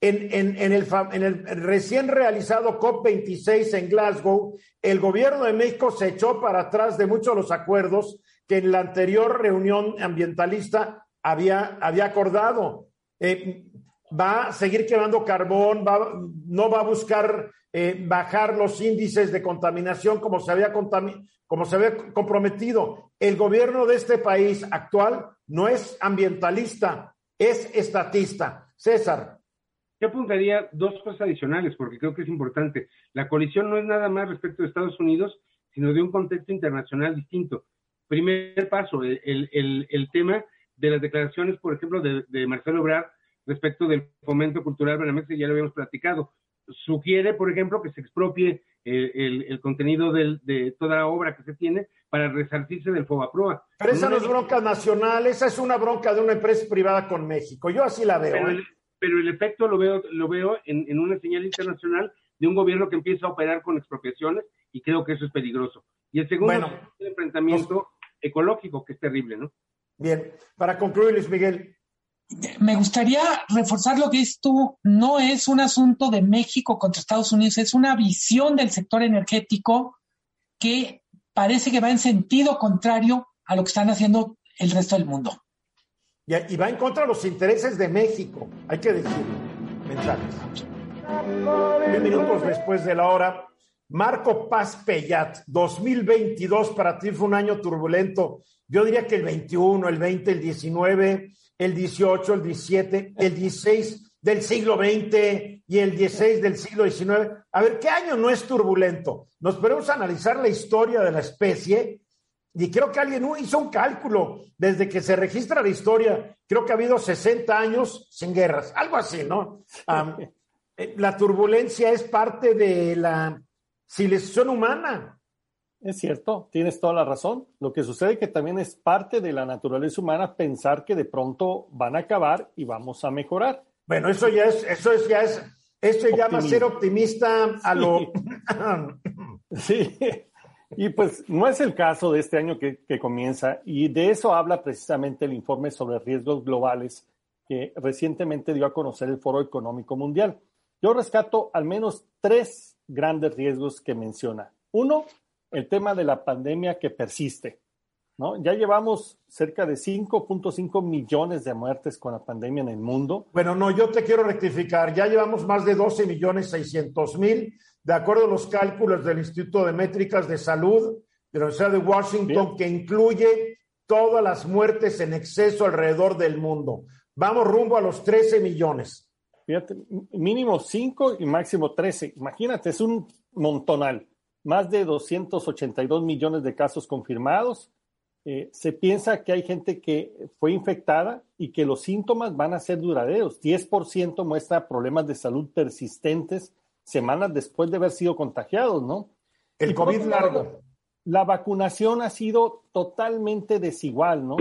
En, el, en el recién realizado COP26 en Glasgow, el gobierno de México se echó para atrás de muchos de los acuerdos que en la anterior reunión ambientalista había, había acordado. Eh, va a seguir quemando carbón, no va a buscar eh, bajar los índices de contaminación como se, había como se había comprometido. El gobierno de este país actual no es ambientalista, es estatista. César. Yo apuntaría dos cosas adicionales porque creo que es importante. La colisión no es nada más respecto de Estados Unidos, sino de un contexto internacional distinto. Primer paso, el, tema de las declaraciones, por ejemplo, de, de Marcelo Ebrard respecto del fomento cultural banamexe, ya lo habíamos platicado. Sugiere, por ejemplo, que se expropie el, contenido de toda obra que se tiene para resarcirse del FOBAPROA. Pero esa no es bronca nacional, esa es una bronca de una empresa privada con México. Yo así la veo. Pero, el, ¿eh? efecto lo veo, lo veo en, una señal internacional de un gobierno que empieza a operar con expropiaciones y creo que eso es peligroso. Y el segundo es el enfrentamiento ecológico, que es terrible, ¿no? Bien, para concluir, Luis Miguel, me gustaría reforzar lo que es tú, no es un asunto de México contra Estados Unidos, es una visión del sector energético que parece que va en sentido contrario a lo que están haciendo el resto del mundo. Y, va en contra de los intereses de México, hay que decirlo. Mensajes. Diez minutos después de la hora, Marco Paz Pellat, 2022 para ti fue un año turbulento. Yo diría que el 21, el 20, el 19 el 18, el 17, el 16 del siglo XX y el 16 del siglo XIX. A ver, ¿qué año no es turbulento? Nos podemos analizar la historia de la especie y creo que alguien hizo un cálculo desde que se registra la historia, creo que ha habido 60 años sin guerras, algo así, ¿no? Eh, la turbulencia es parte de la civilización humana. Es cierto, tienes toda la razón. Lo que sucede es que también es parte de la naturaleza humana pensar que de pronto van a acabar y vamos a mejorar. Bueno, eso ya es, eso es, ya es, eso llama ser optimista a lo. sí. Y pues no es el caso de este año que, que, comienza, y de eso habla precisamente el informe sobre riesgos globales que recientemente dio a conocer el Foro Económico Mundial. Yo rescato al menos tres grandes riesgos que menciona. Uno, el tema de la pandemia que persiste. ¿no? Ya llevamos cerca de 5.5 millones de muertes con la pandemia en el mundo. Bueno, no, yo te quiero rectificar. Ya llevamos más de 12 millones 600 mil, de acuerdo a los cálculos del Instituto de Métricas de Salud de la Universidad de Washington, que incluye todas las muertes en exceso alrededor del mundo. Vamos rumbo a los 13 millones. Fíjate, mínimo 5 y máximo 13. Imagínate, es un montonal. Más de 282 millones de casos confirmados. Eh, se piensa que hay gente que fue infectada y que los síntomas van a ser duraderos. 10% muestra problemas de salud persistentes semanas después de haber sido contagiados, ¿no? El COVID largo. La vacunación ha sido totalmente desigual, ¿no?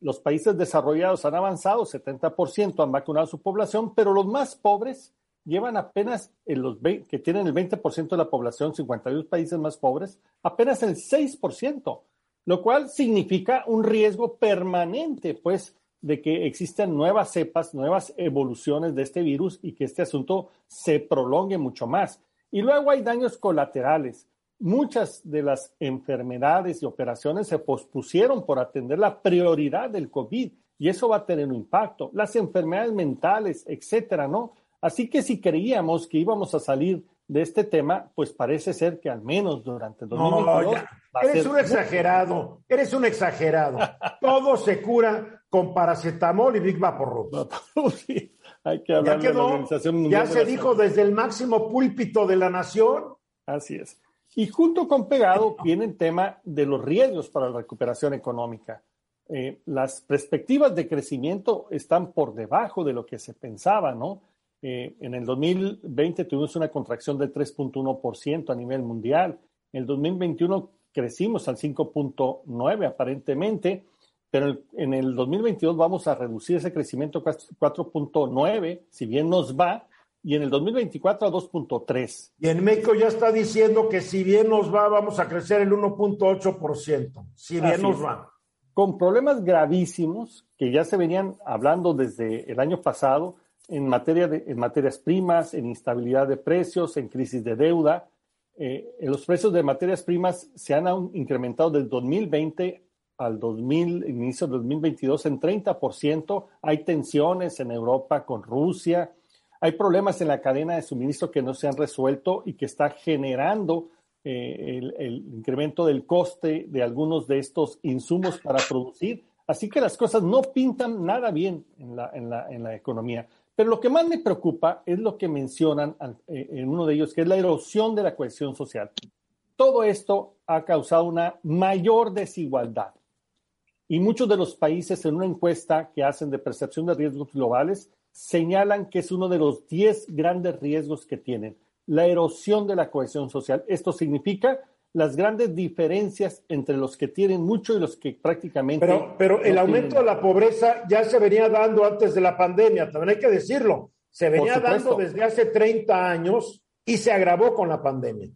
los países desarrollados han avanzado, 70% han vacunado a su población, pero los más pobres llevan apenas, en los que tienen el 20% de la población, 52 países más pobres, apenas el 6%, lo cual significa un riesgo permanente, pues, de que existan nuevas cepas, nuevas evoluciones de este virus y que este asunto se prolongue mucho más. Y luego hay daños colaterales muchas de las enfermedades y operaciones se pospusieron por atender la prioridad del COVID y eso va a tener un impacto. Las enfermedades mentales, etcétera, ¿no? Así que si creíamos que íbamos a salir de este tema, pues parece ser que al menos durante el 2022 no, eres un exagerado, eres un exagerado. Todo se cura con paracetamol y Big Vaporub. sí, hay que hablar ya quedó, Ya se dijo desde el máximo púlpito de la nación. Así es. Y junto con pegado viene el tema de los riesgos para la recuperación económica. Eh, las perspectivas de crecimiento están por debajo de lo que se pensaba, ¿no? Eh, en el 2020 tuvimos una contracción del 3.1% a nivel mundial. En el 2021 crecimos al 5.9% aparentemente, pero en el 2022 vamos a reducir ese crecimiento a 4.9%, si bien nos va, y en el 2024 a 2.3. Y en México ya está diciendo que si bien nos va, vamos a crecer el 1.8%, si bien nos va. Con problemas gravísimos que ya se venían hablando desde el año pasado en, materia de, materias primas, en instabilidad de precios, en crisis de deuda. Eh, los precios de materias primas se han incrementado del 2020 al 2000, inicio del 2022 en 30%. Hay tensiones en Europa con Rusia, hay problemas en la cadena de suministro que no se han resuelto y que está generando eh, el, incremento del coste de algunos de estos insumos para producir. Así que las cosas no pintan nada bien en en la economía. Pero lo que más me preocupa es lo que mencionan eh, en uno de ellos, que es la erosión de la cohesión social. Todo esto ha causado una mayor desigualdad. Y muchos de los países en una encuesta que hacen de percepción de riesgos globales señalan que es uno de los 10 grandes riesgos que tienen, la erosión de la cohesión social. Esto significa las grandes diferencias entre los que tienen mucho y los que prácticamente... Pero, pero el aumento de la pobreza ya se venía dando antes de la pandemia, también hay que decirlo. Se venía dando desde hace 30 años y se agravó con la pandemia.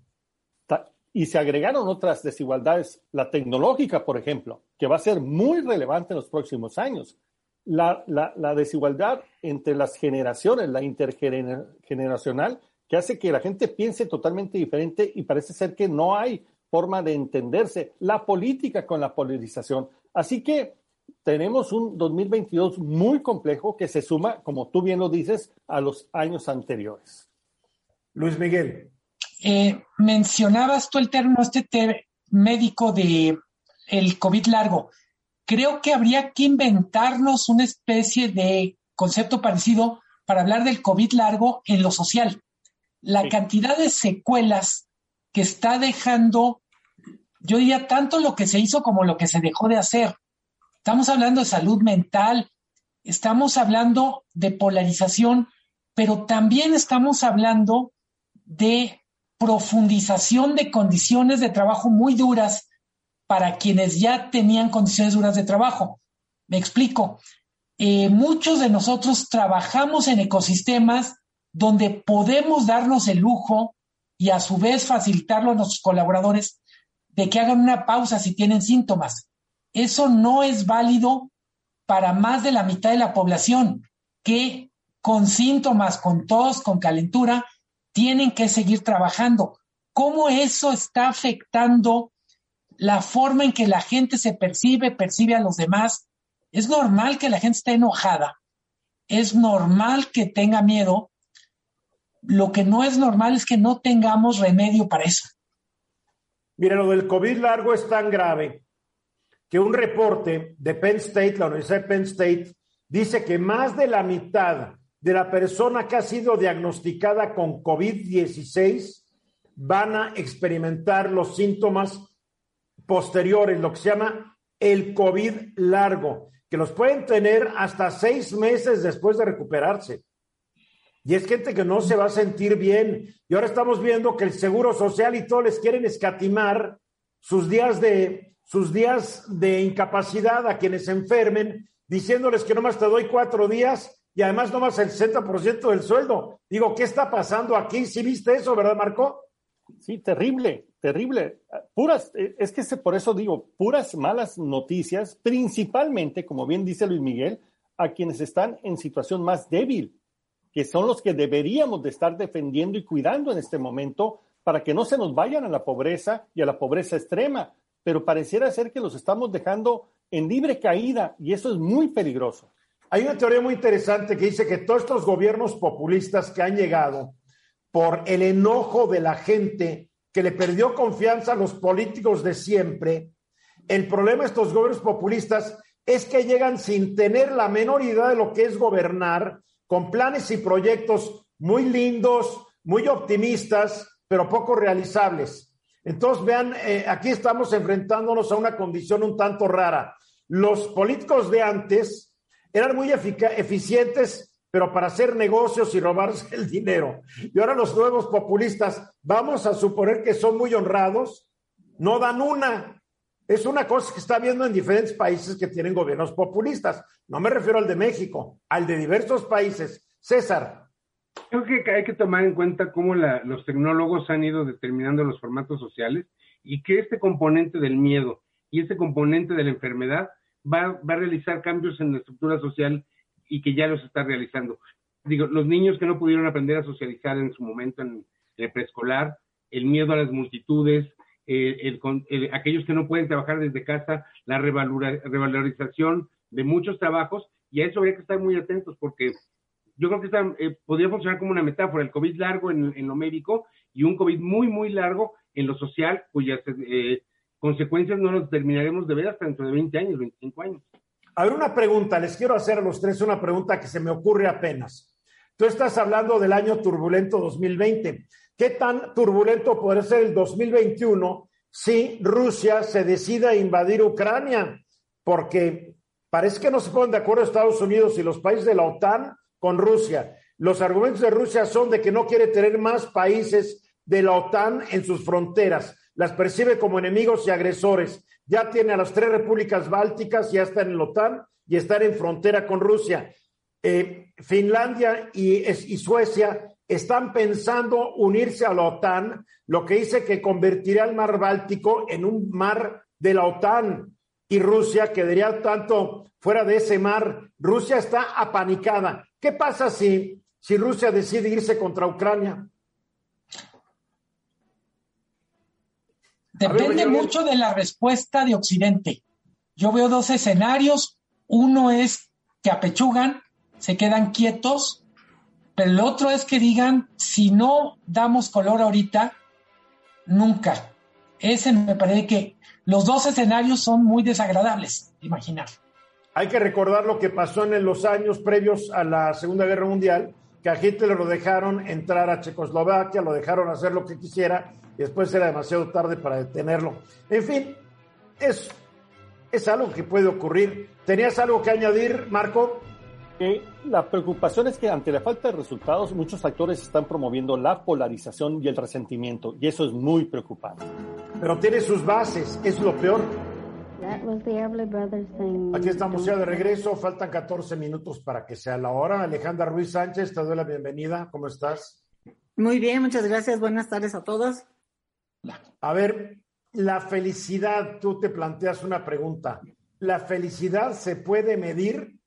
Y se agregaron otras desigualdades, la tecnológica, por ejemplo, que va a ser muy relevante en los próximos años la, la, desigualdad entre las generaciones, la intergeneracional, que hace que la gente piense totalmente diferente y parece ser que no hay forma de entenderse, la política con la polarización. Así que tenemos un 2022 muy complejo que se suma, como tú bien lo dices, a los años anteriores. Luis Miguel. Eh, mencionabas tú el término este médico de el COVID largo creo que habría que inventarnos una especie de concepto parecido para hablar del COVID largo en lo social. La cantidad de secuelas que está dejando yo diría tanto lo que se hizo como lo que se dejó de hacer. Estamos hablando de salud mental, estamos hablando de polarización, pero también estamos hablando de profundización de condiciones de trabajo muy duras para quienes ya tenían condiciones duras de trabajo. Me explico. Eh, muchos de nosotros trabajamos en ecosistemas donde podemos darnos el lujo y a su vez facilitarlo a nuestros colaboradores de que hagan una pausa si tienen síntomas. Eso no es válido para más de la mitad de la población que con síntomas, con tos, con calentura, tienen que seguir trabajando. ¿Cómo eso está afectando la forma en que la gente se percibe, percibe a los demás? Es normal que la gente esté enojada, es normal que tenga miedo. Lo que no es normal es que no tengamos remedio para eso. Mira, lo del COVID largo es tan grave que un reporte de Penn State, la Universidad de Penn State, dice que más de la mitad de la persona que ha sido diagnosticada con COVID-16 van a experimentar los síntomas posteriores, lo que se llama el COVID largo, que los pueden tener hasta seis meses después de recuperarse. Y es gente que no se va a sentir bien. Y ahora estamos viendo que el Seguro Social y todos les quieren escatimar sus días de, sus días de incapacidad a quienes se enfermen, diciéndoles que nomás te doy cuatro días y además no más el 60% del sueldo. Digo, ¿qué está pasando aquí? ¿Sí viste eso, verdad, Marco? Sí, terrible, terrible. Puras, eh, es que por eso digo, puras malas noticias, principalmente, como bien dice Luis Miguel, a quienes están en situación más débil, que son los que deberíamos de estar defendiendo y cuidando en este momento para que no se nos vayan a la pobreza y a la pobreza extrema. Pero pareciera ser que los estamos dejando en libre caída y eso es muy peligroso. Hay una teoría muy interesante que dice que todos estos gobiernos populistas que han llegado por el enojo de la gente que le perdió confianza a los políticos de siempre, el problema de estos gobiernos populistas es que llegan sin tener la menor idea de lo que es gobernar, con planes y proyectos muy lindos, muy optimistas, pero poco realizables. Entonces, vean, eh, aquí estamos enfrentándonos a una condición un tanto rara. Los políticos de antes eran muy eficientes, pero para hacer negocios y robarse el dinero. Y ahora los nuevos populistas, vamos a suponer que son muy honrados, no dan una. Es una cosa que está viendo en diferentes países que tienen gobiernos populistas. No me refiero al de México, al de diversos países. César. Creo que hay que tomar en cuenta cómo los tecnólogos han ido determinando los formatos sociales y que este componente del miedo y este componente de la enfermedad va, a realizar cambios en la estructura social y que ya los está realizando. Digo, los niños que no pudieron aprender a socializar en su momento en el preescolar, el miedo a las multitudes, eh, aquellos que no pueden trabajar desde casa, la revalorización de muchos trabajos, y a eso habría que estar muy atentos porque yo creo que eh, podría funcionar como una metáfora, el COVID largo en, lo médico y un COVID muy, muy largo en lo social, cuyas eh, consecuencias no las terminaremos de ver hasta dentro de 20 años, 25 años. A ver, una pregunta, les quiero hacer a los tres una pregunta que se me ocurre apenas. Tú estás hablando del año turbulento 2020. ¿Qué tan turbulento puede ser el 2021 si Rusia se decida a invadir Ucrania? Porque parece que no se ponen de acuerdo Estados Unidos y los países de la OTAN con Rusia. Los argumentos de Rusia son de que no quiere tener más países de la OTAN en sus fronteras las percibe como enemigos y agresores. Ya tiene a las tres repúblicas bálticas, ya están en la OTAN y están en frontera con Rusia. Eh, Finlandia y, Suecia están pensando unirse a la OTAN, lo que dice que convertirá el mar Báltico en un mar de la OTAN. Y Rusia quedaría tanto fuera de ese mar. Rusia está apanicada. ¿Qué pasa si, si Rusia decide irse contra Ucrania? Depende mucho de la respuesta de Occidente. Yo veo dos escenarios. Uno es que apechugan, se quedan quietos, pero el otro es que digan, si no damos color ahorita, nunca. Ese me parece que los dos escenarios son muy desagradables, imaginar. Hay que recordar lo que pasó en los años previos a la Segunda Guerra Mundial, que a Hitler lo dejaron entrar a Checoslovaquia, lo dejaron hacer lo que quisiera y después era demasiado tarde para detenerlo. En fin, es, es algo que puede ocurrir. ¿Tenías algo que añadir, Marco? La preocupación es que ante la falta de resultados, muchos factores están promoviendo la polarización y el resentimiento, y eso es muy preocupante. Pero tiene sus bases, es lo peor. Aquí estamos ya de regreso, faltan 14 minutos para que sea la hora. Alejandra Ruiz Sánchez, te doy la bienvenida, ¿cómo estás? Muy bien, muchas gracias, buenas tardes a todos. A ver, la felicidad, tú te planteas una pregunta. ¿La felicidad se puede medir?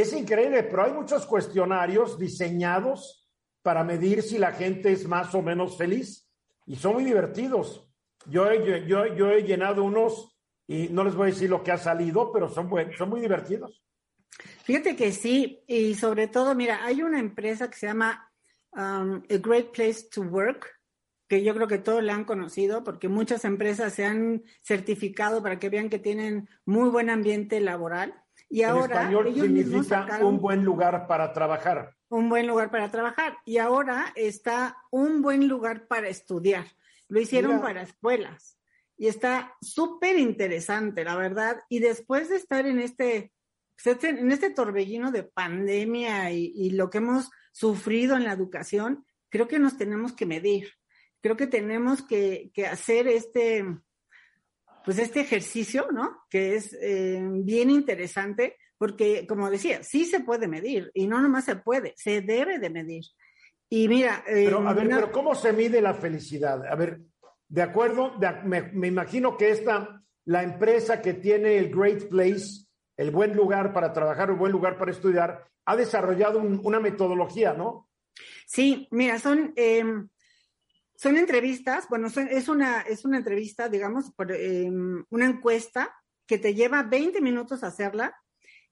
Es increíble, pero hay muchos cuestionarios diseñados para medir si la gente es más o menos feliz y son muy divertidos. Yo he, llenado unos y no les voy a decir lo que ha salido, pero son, son muy divertidos. Fíjate que sí, y sobre todo, mira, hay una empresa que se llama um, A Great Place to Work, que yo creo que todos la han conocido porque muchas empresas se han certificado para que vean que tienen muy buen ambiente laboral. Y en ahora español significa un buen lugar para trabajar. Un buen lugar para trabajar. Y ahora está un buen lugar para estudiar. Lo hicieron para escuelas. Y está súper interesante, la verdad. Y después de estar en este, en este torbellino de pandemia y, y lo que hemos sufrido en la educación, creo que nos tenemos que medir. Creo que tenemos que, que hacer este, pues este ejercicio, ¿no? Que es eh, bien interesante, porque como decía, sí se puede medir, y no nomás se puede, se debe de medir. Y mira... Eh, pero, a ver, pero ¿cómo se mide la felicidad? A ver, de acuerdo, me, me, imagino que esta, la empresa que tiene el Great Place, el buen lugar para trabajar, el buen lugar para estudiar, ha desarrollado un, una metodología, ¿no? Sí, mira, son... Eh, son entrevistas, bueno, es, una, es una entrevista, digamos, por, em, una encuesta que te lleva 20 minutos hacerla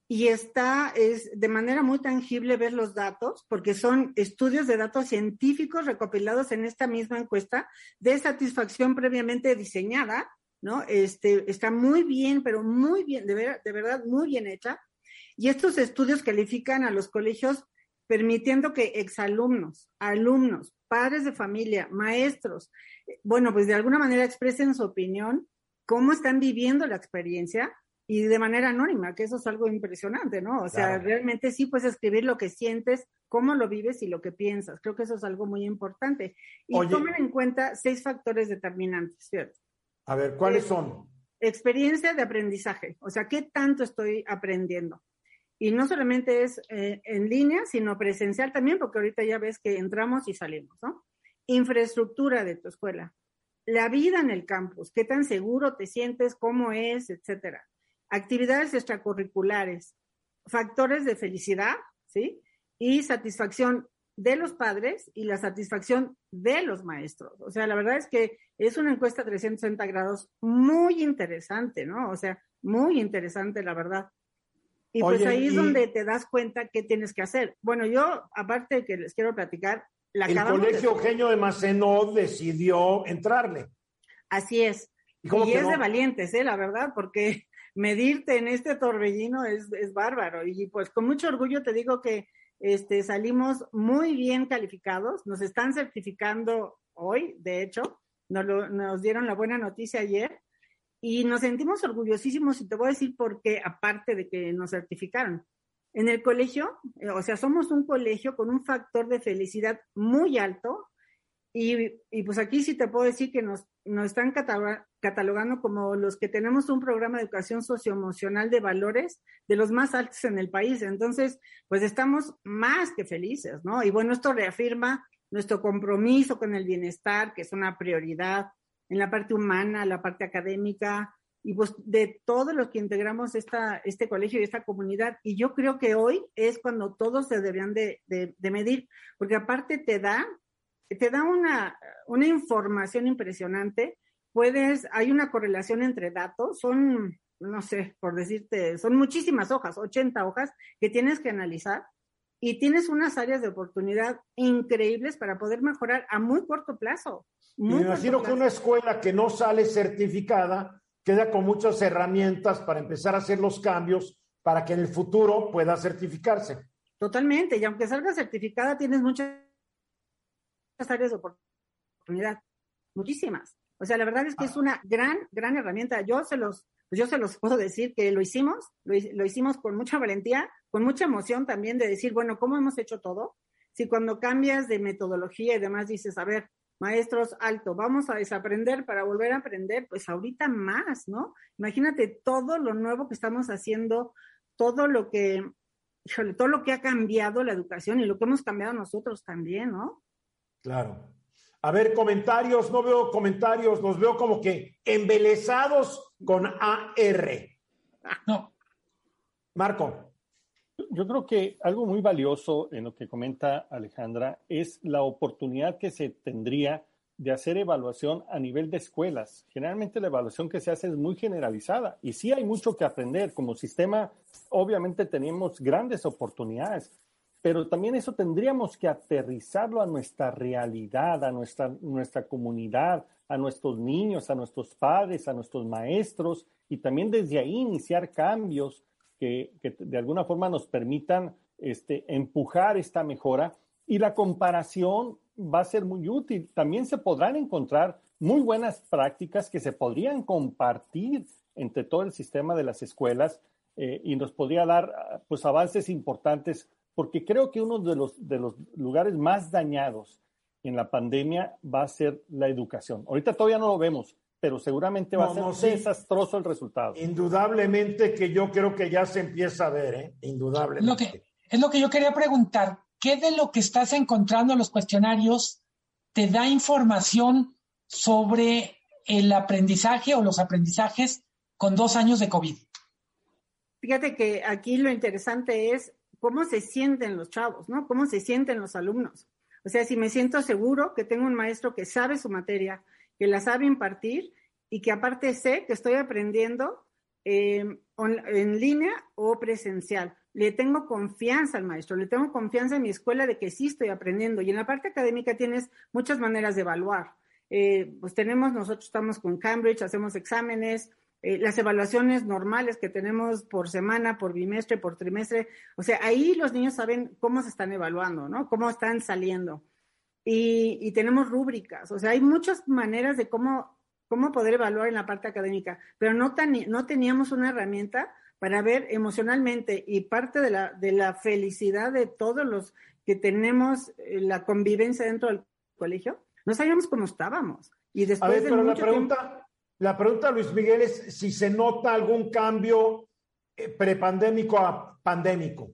y está, es de manera muy tangible ver los datos, porque son estudios de datos científicos recopilados en esta misma encuesta de satisfacción previamente diseñada, ¿no? Este, está muy bien, pero muy bien, de, de verdad, muy bien hecha. Y estos estudios califican a los colegios permitiendo que exalumnos, alumnos, padres de familia, maestros, bueno, pues de alguna manera expresen su opinión, cómo están viviendo la experiencia y de manera anónima, que eso es algo impresionante, ¿no? O sea, realmente sí puedes escribir lo que sientes, cómo lo vives y lo que piensas. Creo que eso es algo muy importante. Y tomen en cuenta seis factores determinantes, ¿cierto? A ver, ¿cuáles eh, son? Experiencia de aprendizaje, o sea, ¿qué tanto estoy aprendiendo? Y no solamente es eh, en línea, sino presencial también, porque ahorita ya ves que entramos y salimos, ¿no? Infraestructura de tu escuela, la vida en el campus, qué tan seguro te sientes, cómo es, etcétera. Actividades extracurriculares, factores de felicidad, ¿sí? Y satisfacción de los padres y la satisfacción de los maestros. O sea, la verdad es que es una encuesta 360 grados muy interesante, ¿no? O sea, muy interesante, la verdad. Y pues ahí es donde te das cuenta qué tienes que hacer. Bueno, yo, aparte de que les quiero platicar, la El Colegio Eugenio de Macenó decidió entrarle. Así es. Y, es de valientes, ¿eh? la verdad, porque medirte en este torbellino es, es bárbaro. Y pues con mucho orgullo te digo que este, salimos muy bien calificados, nos están certificando hoy, de hecho, nos, nos dieron la buena noticia ayer y nos sentimos orgullosísimos y te voy a decir por qué, aparte de que nos certificaron. En el colegio, eh, o sea, somos un colegio con un factor de felicidad muy alto y, y pues aquí sí te puedo decir que nos, nos están catalogando como los que tenemos un programa de educación socioemocional de valores de los más altos en el país. Entonces, pues estamos más que felices, ¿no? Y bueno, esto reafirma nuestro compromiso con el bienestar, que es una prioridad, en la parte humana, la parte académica, y pues de todos los que integramos esta, este colegio y esta comunidad. Y yo creo que hoy es cuando todos se deberían de, de, medir, porque aparte te da, te da una, una información impresionante. Puedes, hay una correlación entre datos, son, no sé, por decirte, son muchísimas hojas, 80 hojas que tienes que analizar y tienes unas áreas de oportunidad increíbles para poder mejorar a muy corto plazo. me imagino que una escuela que no sale certificada queda con muchas herramientas para empezar a hacer los cambios para que en el futuro pueda certificarse. totalmente. Y aunque salga certificada, tienes muchas áreas de oportunidad, muchísimas. O sea, la verdad es que es una gran, gran herramienta. Yo se los, yo se los puedo decir que lo hicimos, lo, lo hicimos con mucha valentía, con mucha emoción también de decir, bueno, ¿cómo hemos hecho todo? Si cuando cambias de metodología y demás dices, a ver, maestros, alto, vamos a desaprender para volver a aprender, pues ahorita más, ¿no? Imagínate todo lo nuevo que estamos haciendo, todo lo que, híjole, todo lo que ha cambiado la educación y lo que hemos cambiado nosotros también, ¿no? Claro. A ver, comentarios, no veo comentarios, los veo como que embelesados con AR. No. Marco. Yo creo que algo muy valioso en lo que comenta Alejandra es la oportunidad que se tendría de hacer evaluación a nivel de escuelas. Generalmente la evaluación que se hace es muy generalizada y sí hay mucho que aprender. Como sistema, obviamente tenemos grandes oportunidades, pero también eso tendríamos que aterrizarlo a nuestra realidad, a nuestra, nuestra comunidad, a nuestros niños, a nuestros padres, a nuestros maestros y también desde ahí iniciar cambios que, de alguna forma nos permitan este, empujar esta mejora y la comparación va a ser muy útil. También se podrán encontrar muy buenas prácticas que se podrían compartir entre todo el sistema de las escuelas eh, y nos podría dar pues avances importantes porque creo que uno de los, de los lugares más dañados en la pandemia va a ser la educación. Ahorita todavía no lo vemos, pero seguramente va a ser desastroso el resultado. Indudablemente que yo creo que ya se empieza a ver, ¿eh? Indudablemente. Lo que, es lo que yo quería preguntar. ¿Qué de lo que estás encontrando en los cuestionarios te da información sobre el aprendizaje o los aprendizajes con dos años de COVID? Fíjate que aquí lo interesante es cómo se sienten los chavos, ¿no? Cómo se sienten los alumnos. O sea, si me siento seguro que tengo un maestro que sabe su materia, que la sabe impartir y que aparte sé que estoy aprendiendo eh, en línea o presencial. Le tengo confianza al maestro, le tengo confianza en mi escuela de que sí estoy aprendiendo. Y en la parte académica tienes muchas maneras de evaluar. Eh, pues tenemos, nosotros estamos con Cambridge, hacemos exámenes, eh, las evaluaciones normales que tenemos por semana, por bimestre, por trimestre. O sea, ahí los niños saben cómo se están evaluando, ¿no? Cómo están saliendo y, tenemos rúbricas, o sea, hay muchas maneras de cómo, cómo poder evaluar en la parte académica, pero no, no teníamos una herramienta para ver emocionalmente y parte de la, de la felicidad de todos los que tenemos eh, la convivencia dentro del colegio, no sabíamos cómo estábamos. Y después a ver, pero la pregunta, la pregunta, Luis Miguel, es si se nota algún cambio eh, prepandémico a pandémico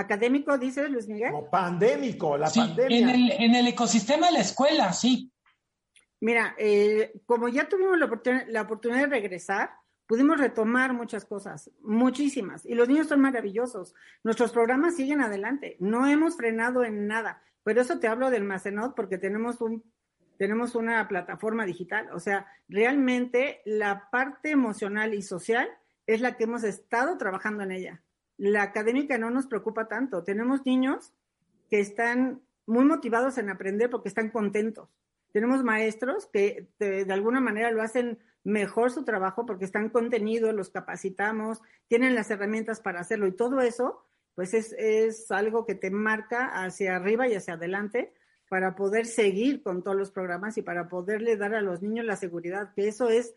académico, dice Luis Miguel. No, pandémico, la sí, pandemia. En el, en el ecosistema de la escuela, sí. Mira, eh, como ya tuvimos la, la oportunidad de regresar, pudimos retomar muchas cosas, muchísimas, y los niños son maravillosos. Nuestros programas siguen adelante, no hemos frenado en nada. Por eso te hablo del Macenot, porque tenemos un tenemos una plataforma digital. O sea, realmente la parte emocional y social es la que hemos estado trabajando en ella la académica no nos preocupa tanto. Tenemos niños que están muy motivados en aprender porque están contentos. Tenemos maestros que de, alguna manera lo hacen mejor su trabajo porque están contenidos, los capacitamos, tienen las herramientas para hacerlo y todo eso, pues es, es algo que te marca hacia arriba y hacia adelante para poder seguir con todos los programas y para poderle dar a los niños la seguridad, que eso es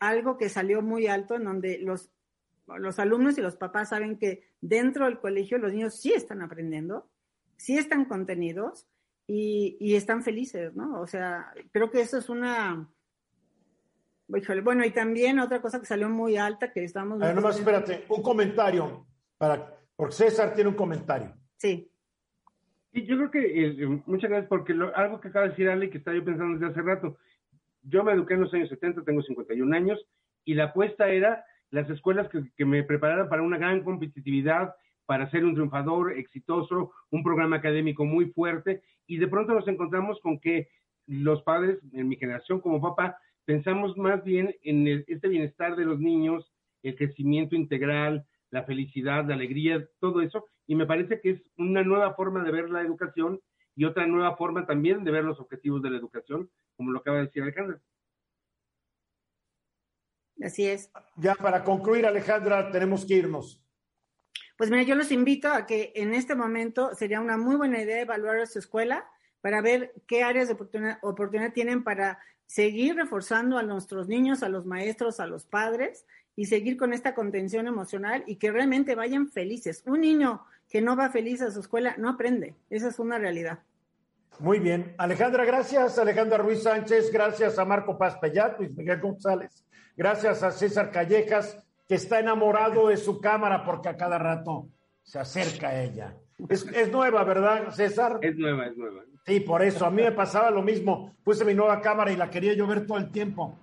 algo que salió muy alto en donde los los alumnos y los papás saben que dentro del colegio los niños sí están aprendiendo, sí están contenidos y, están felices, ¿no? O sea, creo que eso es una... bueno, y también otra cosa que salió muy alta que estamos... A ver, nomás espérate, un comentario, para, porque César tiene un comentario. Sí. Y yo creo que, eh, muchas gracias, porque algo que acaba de decir Ale, que estaba yo pensando desde hace rato, yo me eduqué en los años 70, tengo 51 años, y la apuesta era las escuelas que, me prepararan para una gran competitividad, para ser un triunfador exitoso, un programa académico muy fuerte, y de pronto nos encontramos con que los padres, en mi generación como papá, pensamos más bien en este bienestar de los niños, el crecimiento integral, la felicidad, la alegría, todo eso, y me parece que es una nueva forma de ver la educación y otra nueva forma también de ver los objetivos de la educación, como lo acaba de decir Alejandra. Así es. Ya para concluir, Alejandra, tenemos que irnos. Pues mira, yo los invito a que en este momento sería una muy buena idea evaluar a su escuela para ver qué áreas de oportunidad, oportunidad tienen para seguir reforzando a nuestros niños, a los maestros, a los padres y seguir con esta contención emocional y que realmente vayan felices. Un niño que no va feliz a su escuela no aprende. Esa es una realidad. Muy bien. Alejandra, gracias. Alejandra Ruiz Sánchez, gracias a Marco Paz Pellat, Luis Miguel González. Gracias a César Callejas, que está enamorado de su cámara porque a cada rato se acerca a ella. Es, es nueva, ¿verdad, César? Es nueva, es nueva. Sí, por eso. A mí me pasaba lo mismo. Puse mi nueva cámara y la quería yo ver todo el tiempo.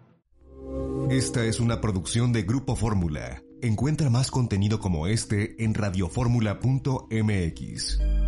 Esta es una producción de Grupo Fórmula. Encuentra más contenido como este en radioformula.mx.